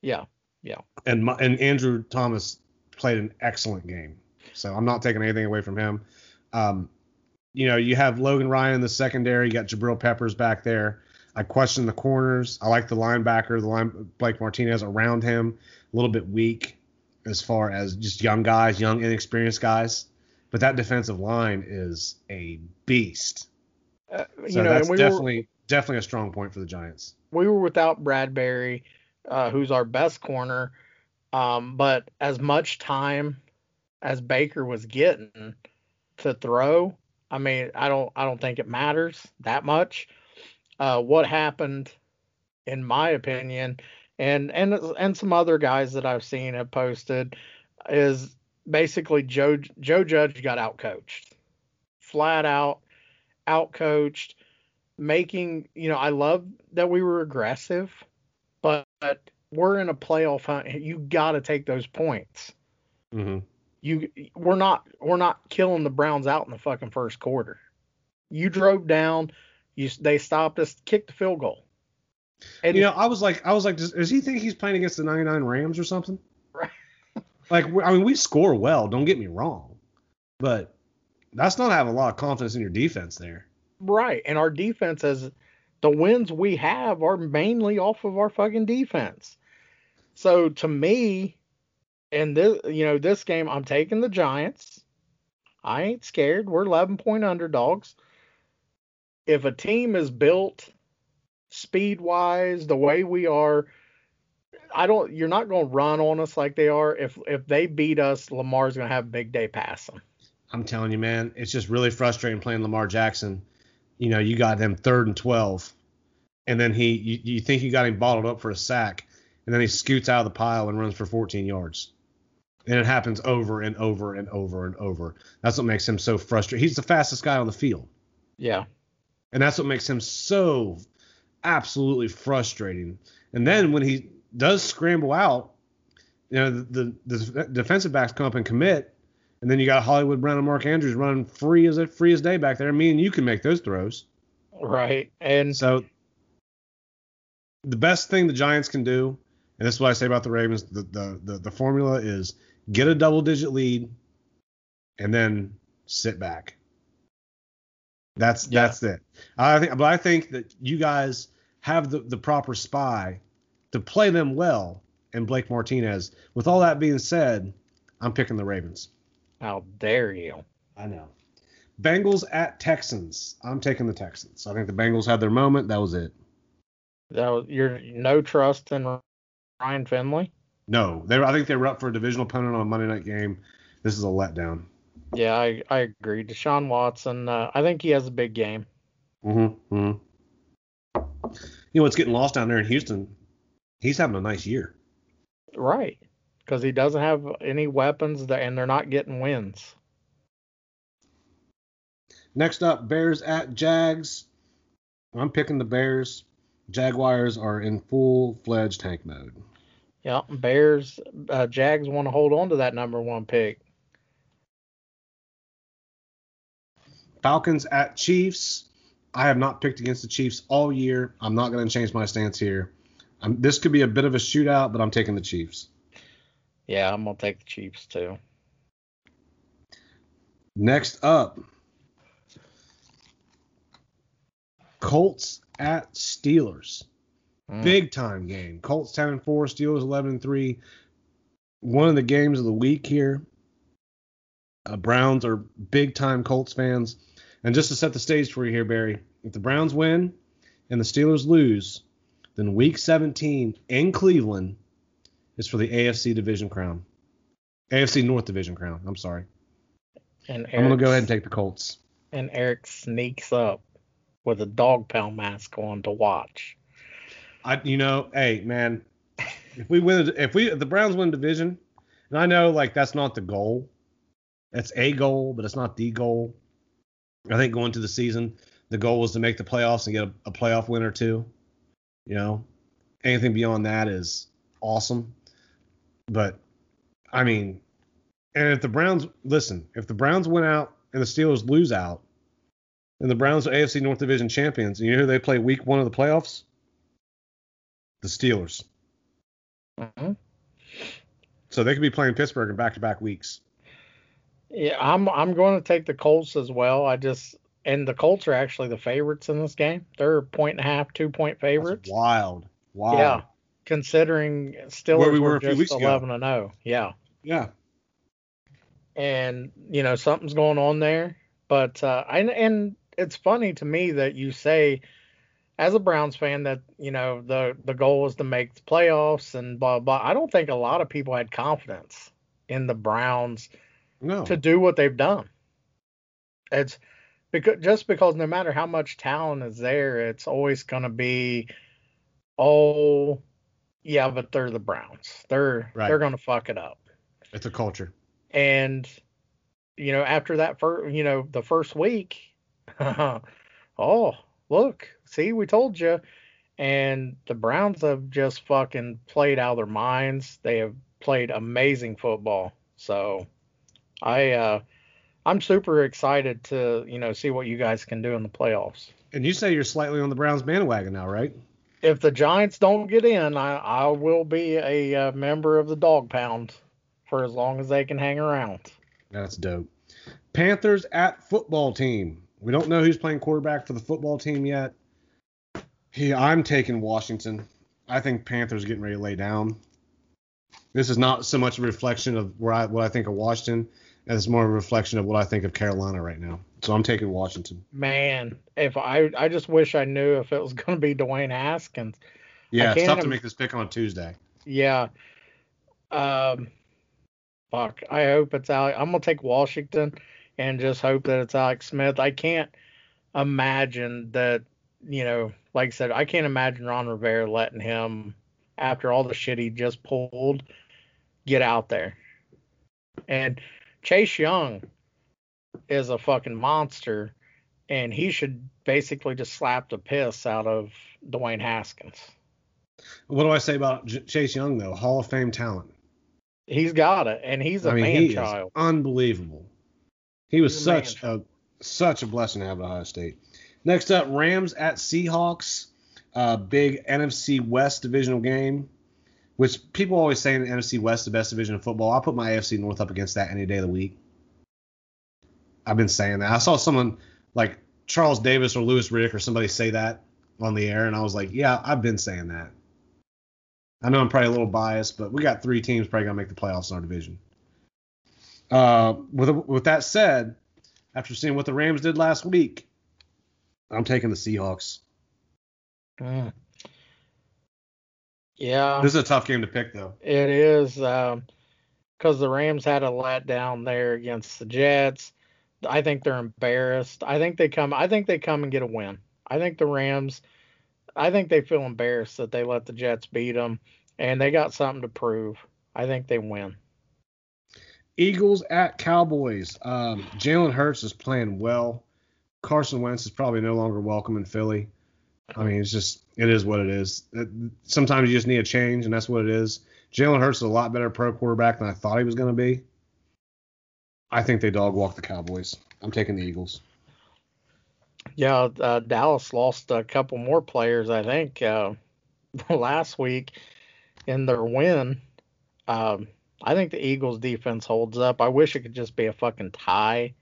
Yeah, Yeah. And and Andrew Thomas played an excellent game. So I'm not taking anything away from him. Um, you know, you have Logan Ryan in the secondary. You got Jabril Peppers back there. I question the corners. I like the linebacker, the line Blake Martinez around him, a little bit weak as far as just young guys, young inexperienced guys. But that defensive line is a beast. uh, So you know, that's and we were definitely definitely a strong point for the Giants. we were without Bradberry, uh, who's our best corner. Um, but as much time as Baker was getting to throw, I mean, I don't I don't think it matters that much. Uh, what happened, in my opinion, and and and some other guys that I've seen have posted, is basically Joe Joe Judge got outcoached, flat out outcoached making you know I love that we were aggressive, but we're in a playoff hunt. You got to take those points. Mm-hmm. You we're not we're not killing the Browns out in the fucking first quarter. You drove down. You they stopped us, kicked the field goal. And You know, I was like, I was like, does, does he think he's playing against the '99 Rams or something? Like, I mean, we score well. Don't get me wrong, but that's not having a lot of confidence in your defense there. right, and our defense has the wins we have are mainly off of our fucking defense. So to me, and this you know this game, I'm taking the Giants. I ain't scared. We're 11 point underdogs. If a team is built speed wise the way we are, I don't. You're not going to run on us like they are. If if they beat us, Lamar's going to have a big day passing. I'm telling you, man, it's just really frustrating playing Lamar Jackson. You know, you got him third and 12, and then he, you, you think you got him bottled up for a sack, and then he scoots out of the pile and runs for 14 yards. And it happens over and over and over and over. That's what makes him so frustrated. He's the fastest guy on the field. Yeah, And that's what makes him so absolutely frustrating. And then when he does scramble out, you know, the, the, the defensive backs come up and commit, and then you got Hollywood Brown and Mark Andrews running free as a free as day back there. Me and you can make those throws. Right. And So the best thing the Giants can do, and this is what I say about the Ravens, the the the, the formula is get a double digit lead and then sit back. That's Yeah. that's it. I think but I think that you guys have the, the proper spy to play them well and Blake Martinez. With all that being said, I'm picking the Ravens. how dare you? I know. Bengals at Texans. I'm taking the Texans. I think the Bengals had their moment. That was it. That was, you're no trust in Ryan Finley. No, they. were- I think they were up for a divisional opponent on a Monday night game. This is a letdown. Yeah, I, I agree. Deshaun Watson, uh, I think he has a big game. Mm-hmm, mm-hmm. You know what's getting lost down there in Houston? He's having a nice year. Right. Because he doesn't have any weapons that, and they're not getting wins. Next up, Bears at Jags. I'm picking the Bears. Jaguars are in full fledged tank mode. Yeah, Bears, uh, Jags want to hold on to that number one pick. Falcons at Chiefs. I have not picked against the Chiefs all year. I'm not going to change my stance here. Um this could be a bit of a shootout, but I'm taking the Chiefs. Yeah, I'm gonna take the Chiefs too. Next up, Colts at Steelers. Mm. Big time game. Colts 10 and 4, Steelers 11 and 3. One of the games of the week here. Uh, Browns are big time Colts fans. And just to set the stage for you here, Barry, if the Browns win and the Steelers lose, then week 17 in Cleveland is for the AFC division crown. AFC North division crown. I'm sorry. And I'm going to go ahead and take the Colts. And Eric sneaks up with a dog pound mask on to watch. I, you know, hey man, if we win, if we if the Browns win division, and I know like that's not the goal, that's a goal, but it's not the goal. I think going to the season, the goal was to make the playoffs and get a, a playoff win or two. You know, anything beyond that is awesome. But I mean, and if the Browns listen, if the Browns win out and the Steelers lose out, and the Browns are AFC North Division champions, and you know who they play week one of the playoffs? The Steelers. hmm So they could be playing Pittsburgh in back-to-back weeks. Yeah, I'm I'm going to take the Colts as well. I just and the Colts are actually the favorites in this game. They're a point and a half, two point That's favorites. wild. Wild. Yeah, considering Steelers Where we were, were just weeks ago. 11 and 0. Yeah, Yeah. and you know something's going on there. But uh, and and it's funny to me that you say, as a Browns fan, that you know the the goal was to make the playoffs and blah blah. I don't think a lot of people had confidence in the Browns No. to do what they've done. It's because just because no matter how much talent is there, it's always going to be, oh, yeah, but they're the Browns. They're Right. they're going to fuck it up. It's a culture. And you know, after that first, you know, the first week, oh, look, see, we told you. And the Browns have just fucking played out of their minds. They have played amazing football. So I uh I'm super excited to, you know, see what you guys can do in the playoffs. And you say you're slightly on the Browns bandwagon now, right? If the Giants don't get in, I, I will be a uh, member of the dog pound for as long as they can hang around. That's dope. Panthers at football team. We don't know who's playing quarterback for the football team yet. Yeah, I'm taking Washington. I think Panthers getting ready to lay down. This is not so much a reflection of where I what I think of Washington, it's more a reflection of what I think of Carolina right now. So I'm taking Washington. Man, if I I just wish I knew if it was going to be Dwayne Haskins. Yeah, it's tough to make this pick on a Tuesday. Yeah. Um fuck. I hope it's Alex. I'm gonna take Washington and just hope that it's Alex Smith. I can't imagine that, you know, like I said, I can't imagine Ron Rivera letting him after all the shit he just pulled get out there. And Chase Young is a fucking monster. and he should basically just slap the piss out of Dwayne Haskins. What do I say about J- Chase Young though? Hall of Fame talent. He's got it, and he's a I mean, man he child. unbelievable. He was He's a such a such a blessing to have at Ohio State. Next up, Rams at Seahawks. Uh, big NFC West divisional game, which people always say in the NFC West the best division of football. I'll put my AFC North up against that any day of the week. I've been saying that. I saw someone like Charles Davis or Louis Riddick or somebody say that on the air, and I was like, yeah, I've been saying that. I know I'm probably a little biased, but we got three teams probably gonna make the playoffs in our division. Uh, with with that said, after seeing what the Rams did last week, I'm taking the Seahawks. Mm. Yeah, This is a tough game to pick though. it is because the Rams had a letdown there against the Jets. I think they're embarrassed. I think they come. I think they come and get a win. I think the Rams. I think they feel embarrassed that they let the Jets beat them, and they got something to prove. I think they win. Eagles at Cowboys. Um, Jalen Hurts is playing well. Carson Wentz is probably no longer welcome in Philly. I mean, it's just it is what it is. It- sometimes you just need a change, and that's what it is. Jalen Hurts is a lot better pro quarterback than I thought he was going to be. I think they dog walk the Cowboys. I'm taking the Eagles. Yeah, uh, Dallas lost a couple more players, I think, uh, last week in their win. Um, I think the Eagles' defense holds up. I wish it could just be a fucking tie,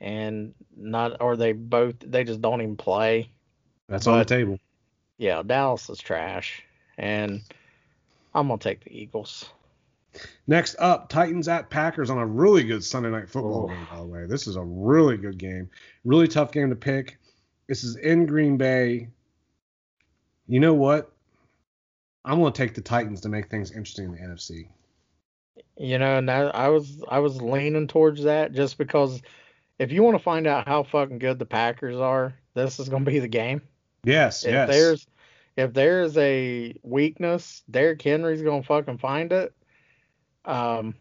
and not, or they both they just don't even play. That's on the table. Yeah, Dallas is trash, and I'm gonna take the Eagles. Next up, Titans at Packers on a really good Sunday night football Oh. game, by the way. This is a really good game. Really tough game to pick. This is in Green Bay. You know what? I'm going to take the Titans to make things interesting in the NFC. You know, and that, I was I was leaning towards that just because if you want to find out how fucking good the Packers are, this is gonna be the game. Yes, if yes. there's if there's a weakness, Derrick Henry's gonna fucking find it. Um,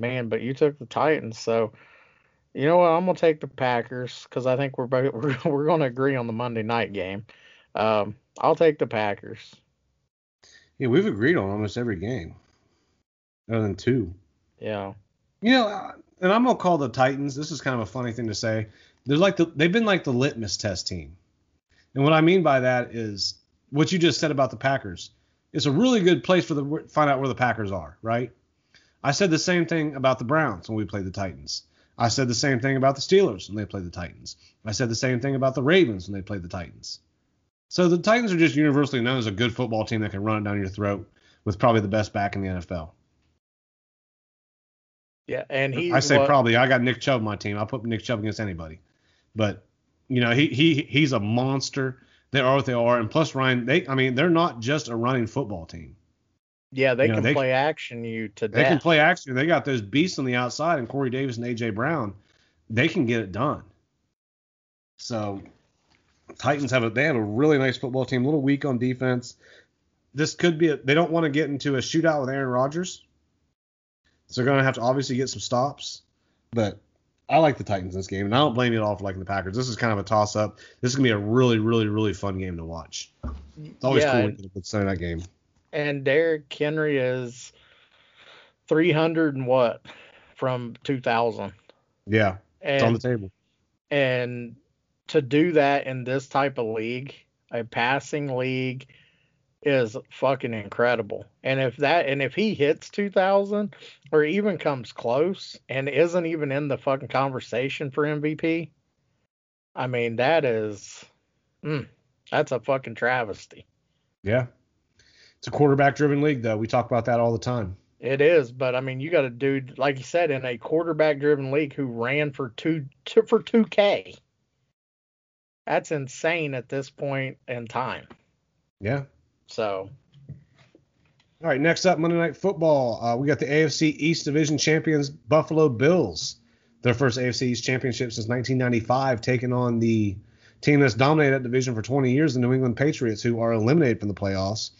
man, but you took the Titans, so you know what? I'm gonna take the Packers because I think we're both we're, we're gonna agree on the Monday night game. Um, I'll take the Packers. yeah, we've agreed on almost every game, other than two. Yeah, You know, and I'm gonna call the Titans. This is kind of a funny thing to say. They're like the, they've been like the litmus test team, and what I mean by that is what you just said about the Packers. It's a really good place for the find out where the Packers are, right? I said the same thing about the Browns when we played the Titans. I said the same thing about the Steelers when they played the Titans. I said the same thing about the Ravens when they played the Titans. So the Titans are just universally known as a good football team that can run it down your throat with probably the best back in the NFL. yeah, and he. I say probably. I got Nick Chubb on my team. I'll put Nick Chubb against anybody. But you know, he he he's a monster. They are what they are, and plus Ryan, they I mean, they're not just a running football team. Yeah, they you know, can they- play action you to They can play action. They got those beasts on the outside, and Corey Davis and AJ Brown. They can get it done. So Titans have a they have a really nice football team. A little weak on defense. This could be a, they don't want to get into a shootout with Aaron Rodgers. So they're going to have to obviously get some stops. But I like the Titans in this game, and I don't blame you at all for liking the Packers. This is kind of a toss up. This is going to be a really, really, really fun game to watch. It's always yeah, cool and, when you Sunday night game. and Derrick Henry is 300 and what from 2000. Yeah, it's on the table. and to do that in this type of league, a passing league is fucking incredible. And if that and if he hits 2000 or even comes close and isn't even in the fucking conversation for MVP, I mean that is mm, that's a fucking travesty. Yeah. It's a quarterback driven league, though. We talk about that all the time. It is, but I mean, you got a dude like you said in a quarterback-driven league who ran for two, two for two K. That's insane at this point in time. Yeah. So All right, next up, Monday Night Football. Uh, we got the AFC East Division champions, Buffalo Bills. Their first AFC East championship since 1995, taking on the team that's dominated that division for 20 years, the New England Patriots, who are eliminated from the playoffs.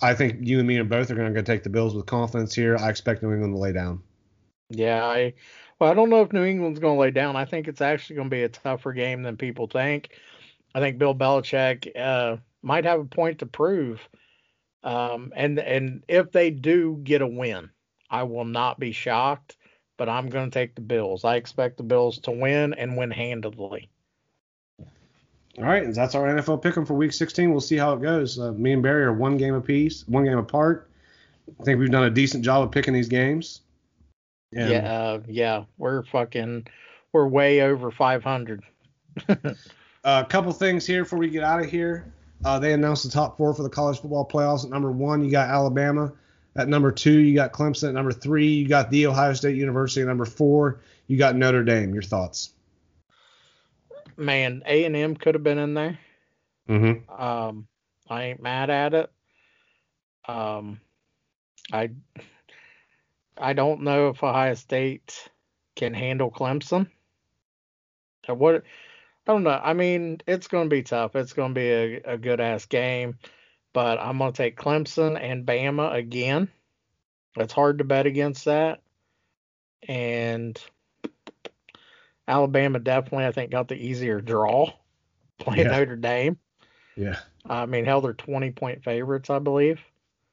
I think you and me are both are going to take the Bills with confidence here. I expect New England to lay down. yeah, I Well, I don't know if New England's going to lay down. I think it's actually going to be a tougher game than people think. I think Bill Belichick uh, might have a point to prove. Um, and and if they do get a win, I will not be shocked. But I'm going to take the Bills. I expect the Bills to win and win handedly. All right, and that's our NFL pick'em for Week 16. We'll see how it goes. Uh, me and Barry are one game apiece, one game apart. I think we've done a decent job of picking these games. And yeah, uh, yeah, we're fucking, we're way over 500. A couple things here before we get out of here. Uh, they announced the top four for the college football playoffs. At number one, you got Alabama. At number two, you got Clemson. At number three, you got the Ohio State University. At number four, you got Notre Dame. Your thoughts? Man, A and M could have been in there. Mm-hmm. Um, I ain't mad at it. Um, I I don't know if Ohio State can handle Clemson. What I don't know. I mean, it's going to be tough. It's going to be a, a good ass game, but I'm going to take Clemson and Bama again. It's hard to bet against that. And Alabama definitely, I think, got the easier draw playing yeah. Notre Dame. Yeah. I mean, hell, they're 20 point favorites, I believe.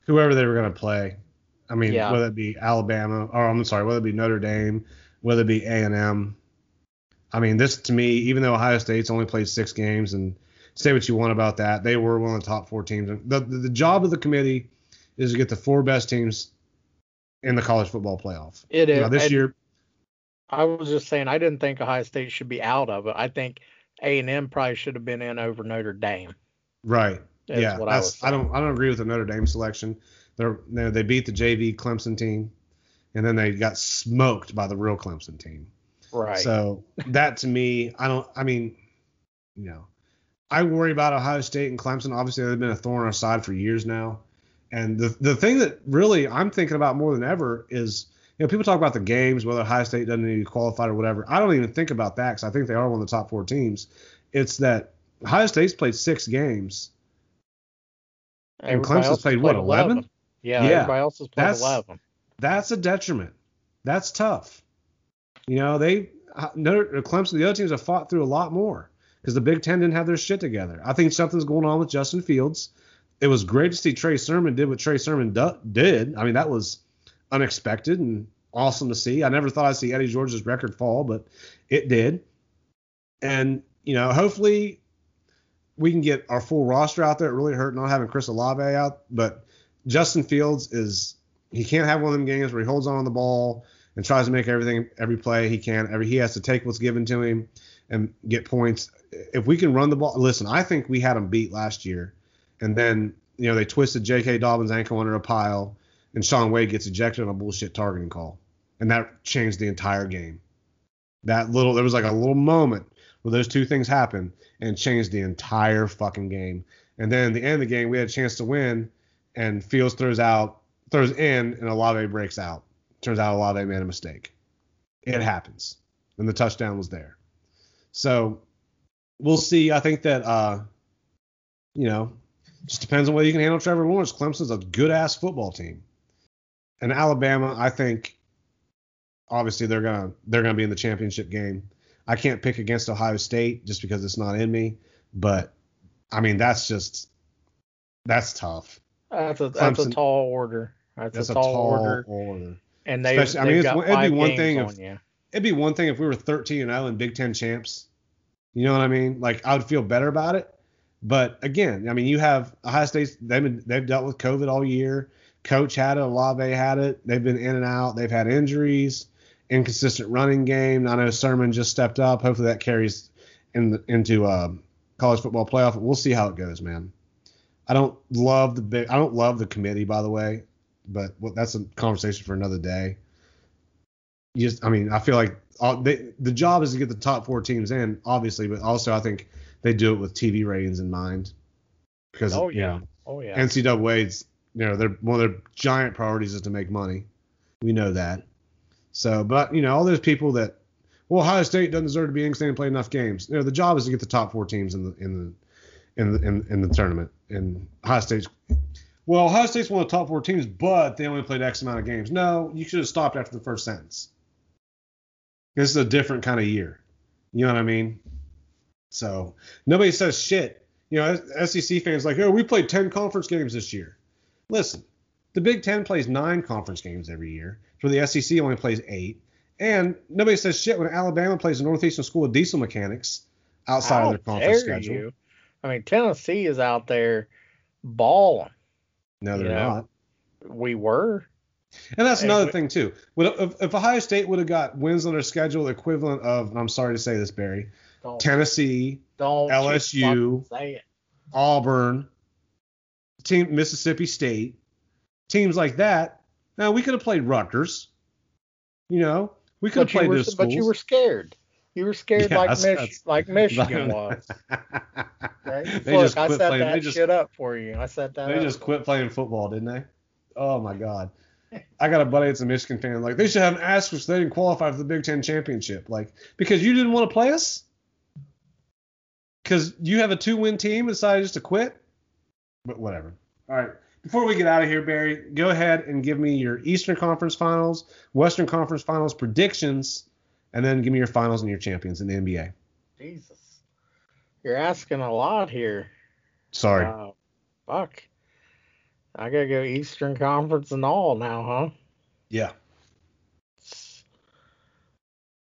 Whoever they were going to play. I mean, yeah. whether it be Alabama, or I'm sorry, whether it be Notre Dame, whether it be A&M, I mean, this to me, even though Ohio State's only played six games, and say what you want about that, they were one of the top four teams. The, the, the job of the committee is to get the four best teams in the college football playoff. It is. Now, this year. I was just saying, I didn't think Ohio State should be out of it. I think A and M probably should have been in over Notre Dame. Right. yeah. That's, I, I, don't. I don't agree with the Notre Dame selection. They're, they beat the JV Clemson team, and then they got smoked by the real Clemson team. Right. So that to me, I don't. I mean, you know, I worry about Ohio State and Clemson. Obviously, they've been a thorn in our side for years now. And the the thing that really I'm thinking about more than ever is, you know, people talk about the games, whether Ohio State doesn't need to qualify or whatever. I don't even think about that because I think they are one of the top four teams. It's that Ohio State's played six games, and Clemson's played, played what 11? 11? Yeah, yeah, everybody else has played that's, 11. That's a detriment. That's tough. You know, they uh, Notre uh, Clemson, the other teams have fought through a lot more because the Big Ten didn't have their shit together. I think something's going on with Justin Fields. It was great to see Trey Sermon did what Trey Sermon do, did. I mean, that was unexpected and awesome to see. I never thought I'd see Eddie George's record fall, but it did. And you know, hopefully we can get our full roster out there. It really hurt not having Chris Olave out, but Justin Fields is he can't have one of them games where he holds on to the ball and tries to make everything every play he can. Every he has to take what's given to him and get points. If we can run the ball, listen, I think we had him beat last year, and then you know they twisted J.K. Dobbins' ankle under a pile, and Shaun Wade gets ejected on a bullshit targeting call, and that changed the entire game. That little there was like a little moment where those two things happened and changed the entire fucking game. And then at the end of the game, we had a chance to win, and Fields throws out, throws in, and Olave breaks out. Turns out a lot of Olave made a mistake. It happens. And the touchdown was there. So we'll see. I think that uh, you know, just depends on whether you can handle Trevor Lawrence. Clemson's a good ass football team. And Alabama, I think obviously they're gonna they're gonna be in the championship game. I can't pick against Ohio State just because it's not in me, but I mean that's just that's tough. That's a that's a tall order. That's, that's a, tall a, tall order. order. And they, I mean, it'd be one thing if you. it'd be one thing if we were 13 and 0 and Big Ten champs. You know what I mean? Like I would feel better about it. But again, I mean, you have Ohio State. They've been, they've dealt with COVID all year. Coach had it. Olave had it. They've been in and out. They've had injuries, inconsistent running game. I know Sermon just stepped up. Hopefully that carries in the, into uh, college football playoff. We'll see how it goes, man. I don't love the big. I don't love the committee, by the way but well, that's a conversation for another day. You just, I mean, I feel like all, they, the job is to get the top four teams in, obviously, but also I think they do it with TV ratings in mind. Because, oh, yeah. You know, oh, yeah. NCAA's, you know, they're, one of their giant priorities is to make money. We know that. So, but, you know, all those people that, well, Ohio State doesn't deserve to be in state and play enough games. You know, the job is to get the top four teams in the, in the, in the, in, in the tournament. And Ohio State's well, Ohio State's one of the top four teams, but they only played X amount of games. No, you should have stopped after the first sentence. This is a different kind of year. You know what I mean? So nobody says shit. You know, SEC fans like, oh, we played 10 conference games this year. Listen, the Big Ten plays nine conference games every year. For the SEC only plays eight. And nobody says shit when Alabama plays the Northeastern School of Diesel Mechanics outside How of their conference dare schedule. you? I mean, Tennessee is out there balling. No, they're Yeah. not. We were. And that's another thing too. If, if Ohio State would have got wins on their schedule equivalent of, and I'm sorry to say this, Barry, Don't, Tennessee, don't LSU. Auburn, team Mississippi State, teams like that. Now we could have played Rutgers. You know, we could have But you, played were, those but you were scared. You were scared Yeah, like that's- Mich- that's- like Michigan was. They Look, just I quit set playing. that They just shit up for you. I set that they just quit playing football, didn't they? Oh my god. I got a buddy that's a Michigan fan. Like they should have an asterisk. They didn't qualify for the Big Ten championship. Like because you didn't want to play us. Because you have a two-win team and decided just to quit. But whatever. All right. Before we get out of here, Barry, go ahead and give me your Eastern Conference Finals, Western Conference Finals predictions, and then give me your finals and your champions in the NBA. Jesus. You're asking a lot here. Sorry. Wow. Fuck. I gotta go Eastern Conference and all now, huh? yeah.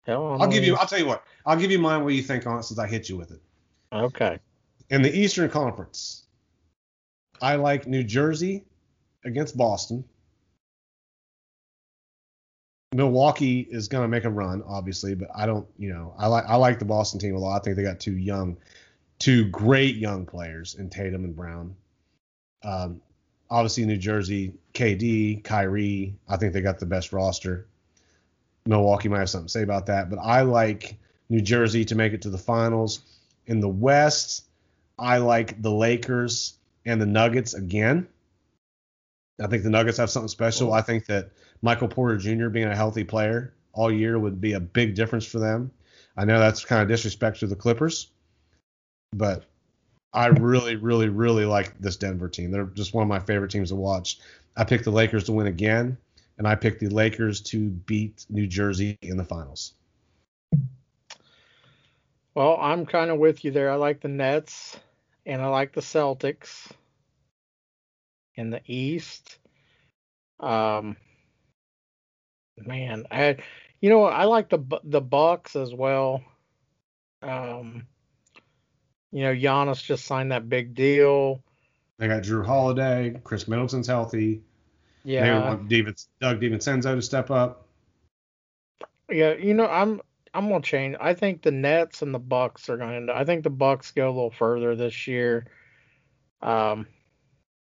Hell, I'll give you. I'll tell you what. I'll give you mine. What you think on it since I hit you with it. Okay. In the Eastern Conference, I like New Jersey against Boston. Milwaukee is going to make a run, obviously, but I don't, you know, I like I like the Boston team a lot. I think they got two young, two great young players in Tatum and Brown. Um, obviously, New Jersey, KD, Kyrie. I think they got the best roster. Milwaukee might have something to say about that, but I like New Jersey to make it to the finals. In the West, I like the Lakers and the Nuggets again. I think the Nuggets have something special. I think that Michael Porter Jr. being a healthy player all year would be a big difference for them. I know that's kind of disrespect to the Clippers, but I really, really, really like this Denver team. They're just one of my favorite teams to watch. I picked the Lakers to win again, and I picked the Lakers to beat New Jersey in the finals. Well, I'm kind of with you there. I like the Nets and I like the Celtics in the East. Um, man, I, you know. I like the the Bucks as well. Um, you know, Giannis just signed that big deal. They got Jrue Holiday, Khris Middleton's healthy. Yeah. They want David, Doug DiVincenzo to step up. yeah. You know, I'm I'm gonna change. I think the Nets and the Bucks are going to. I think the Bucks go a little further this year. Um,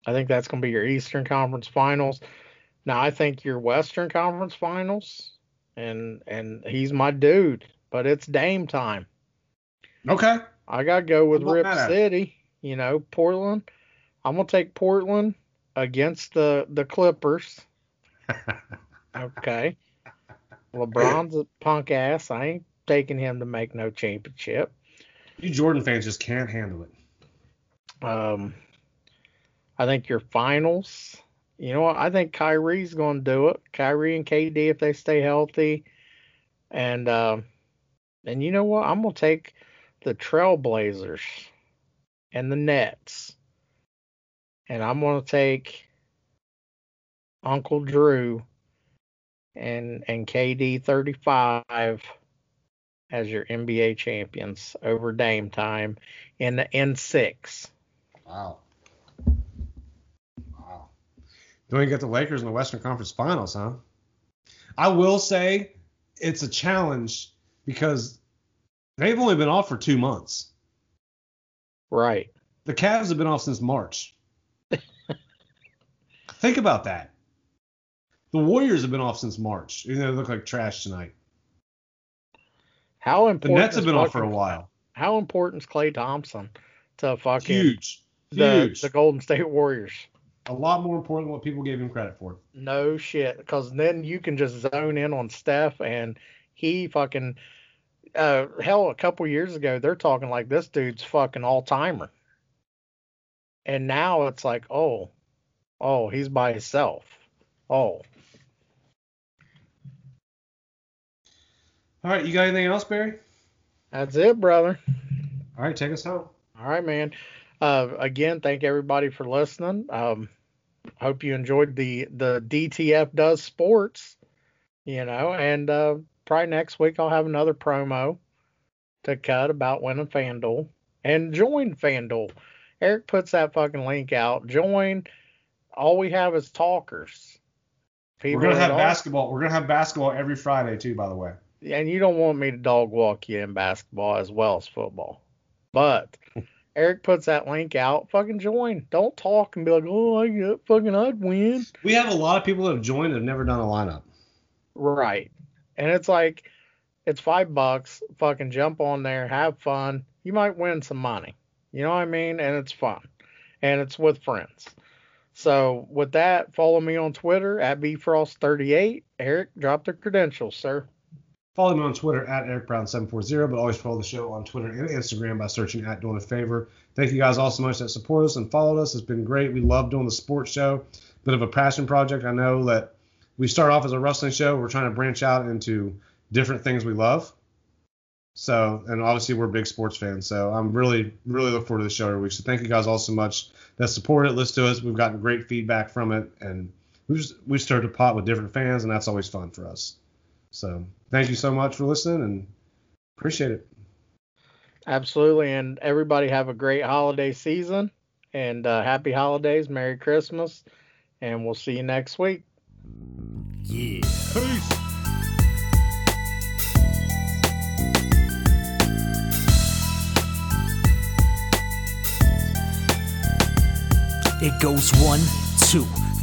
I think that's going to be your Eastern Conference Finals. Now I think your Western Conference Finals, and and he's my dude, but it's Dame time. Okay. I gotta go with Rip it. City. You know, Portland. I'm gonna take Portland against the the Clippers. Okay. LeBron's a punk ass. I ain't taking him to make no championship. you Jordan fans just can't handle it. Um, I think your finals. You know what? I think Kyrie's going to do it. Kyrie and KD if they stay healthy, and um, and you know what? I'm gonna take the Trailblazers and the Nets, and I'm gonna take Uncle Drew and and KD 35 as your NBA champions over Dame time in the N6. Wow. Wow. Then we get the Lakers in the Western Conference Finals, huh? I will say it's a challenge because they've only been off for two months. Right. The Cavs have been off since March. Think about that. The Warriors have been off since March. You know, they look like trash tonight. How important? The? Nets have been off for a while. How important is Klay Thompson to fucking Huge. the Huge. the Golden State Warriors? A lot more important than what people gave him credit for. No shit, because then you can just zone in on Steph, and he fucking uh hell a couple years ago they're talking like this dude's fucking all timer, and now it's like oh, oh he's by himself, oh All right, you got anything else, Barry? That's it, brother. All right, take us home. All right, man. Uh, again, thank everybody for listening. Um, hope you enjoyed the the DTF does sports, you know, and uh, probably next week I'll have another promo to cut about winning FanDuel and join FanDuel. Eric puts that fucking link out. Join. All we have is talkers. People We're gonna have all, basketball. We're gonna have basketball every Friday too, by the way. And you don't want me to dog walk you in basketball as well as football. But Eric puts that link out. Fucking join. Don't talk and be like, oh, I get fucking, I'd win. We have a lot of people that have joined that have never done a lineup. Right. And it's like, it's five bucks. Fucking jump on there, have fun. You might win some money. You know what I mean? And it's fun. And it's with friends. So with that, follow me on Twitter at bfrost38. Eric, drop the credentials, sir. Follow me on Twitter at EricBrown740, but always follow the show on Twitter and Instagram by searching at Doing a Favor. Thank you guys all so much that support us and followed us. It's been great. We love doing the sports show. Bit of a passion project. I know that we start off as a wrestling show. We're trying to branch out into different things we love. So, and obviously we're big sports fans. So I'm really, really look forward to the show every week. So thank you guys all so much that support it. Listen to us. We've gotten great feedback from it, and we just we started a pot with different fans, and that's always fun for us. So thank you so much for listening and appreciate it. Absolutely. And everybody have a great holiday season and uh, happy holidays. Merry Christmas. And we'll see you next week. Yeah. Peace. It goes one, two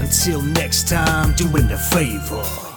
Until next time, doing the favor.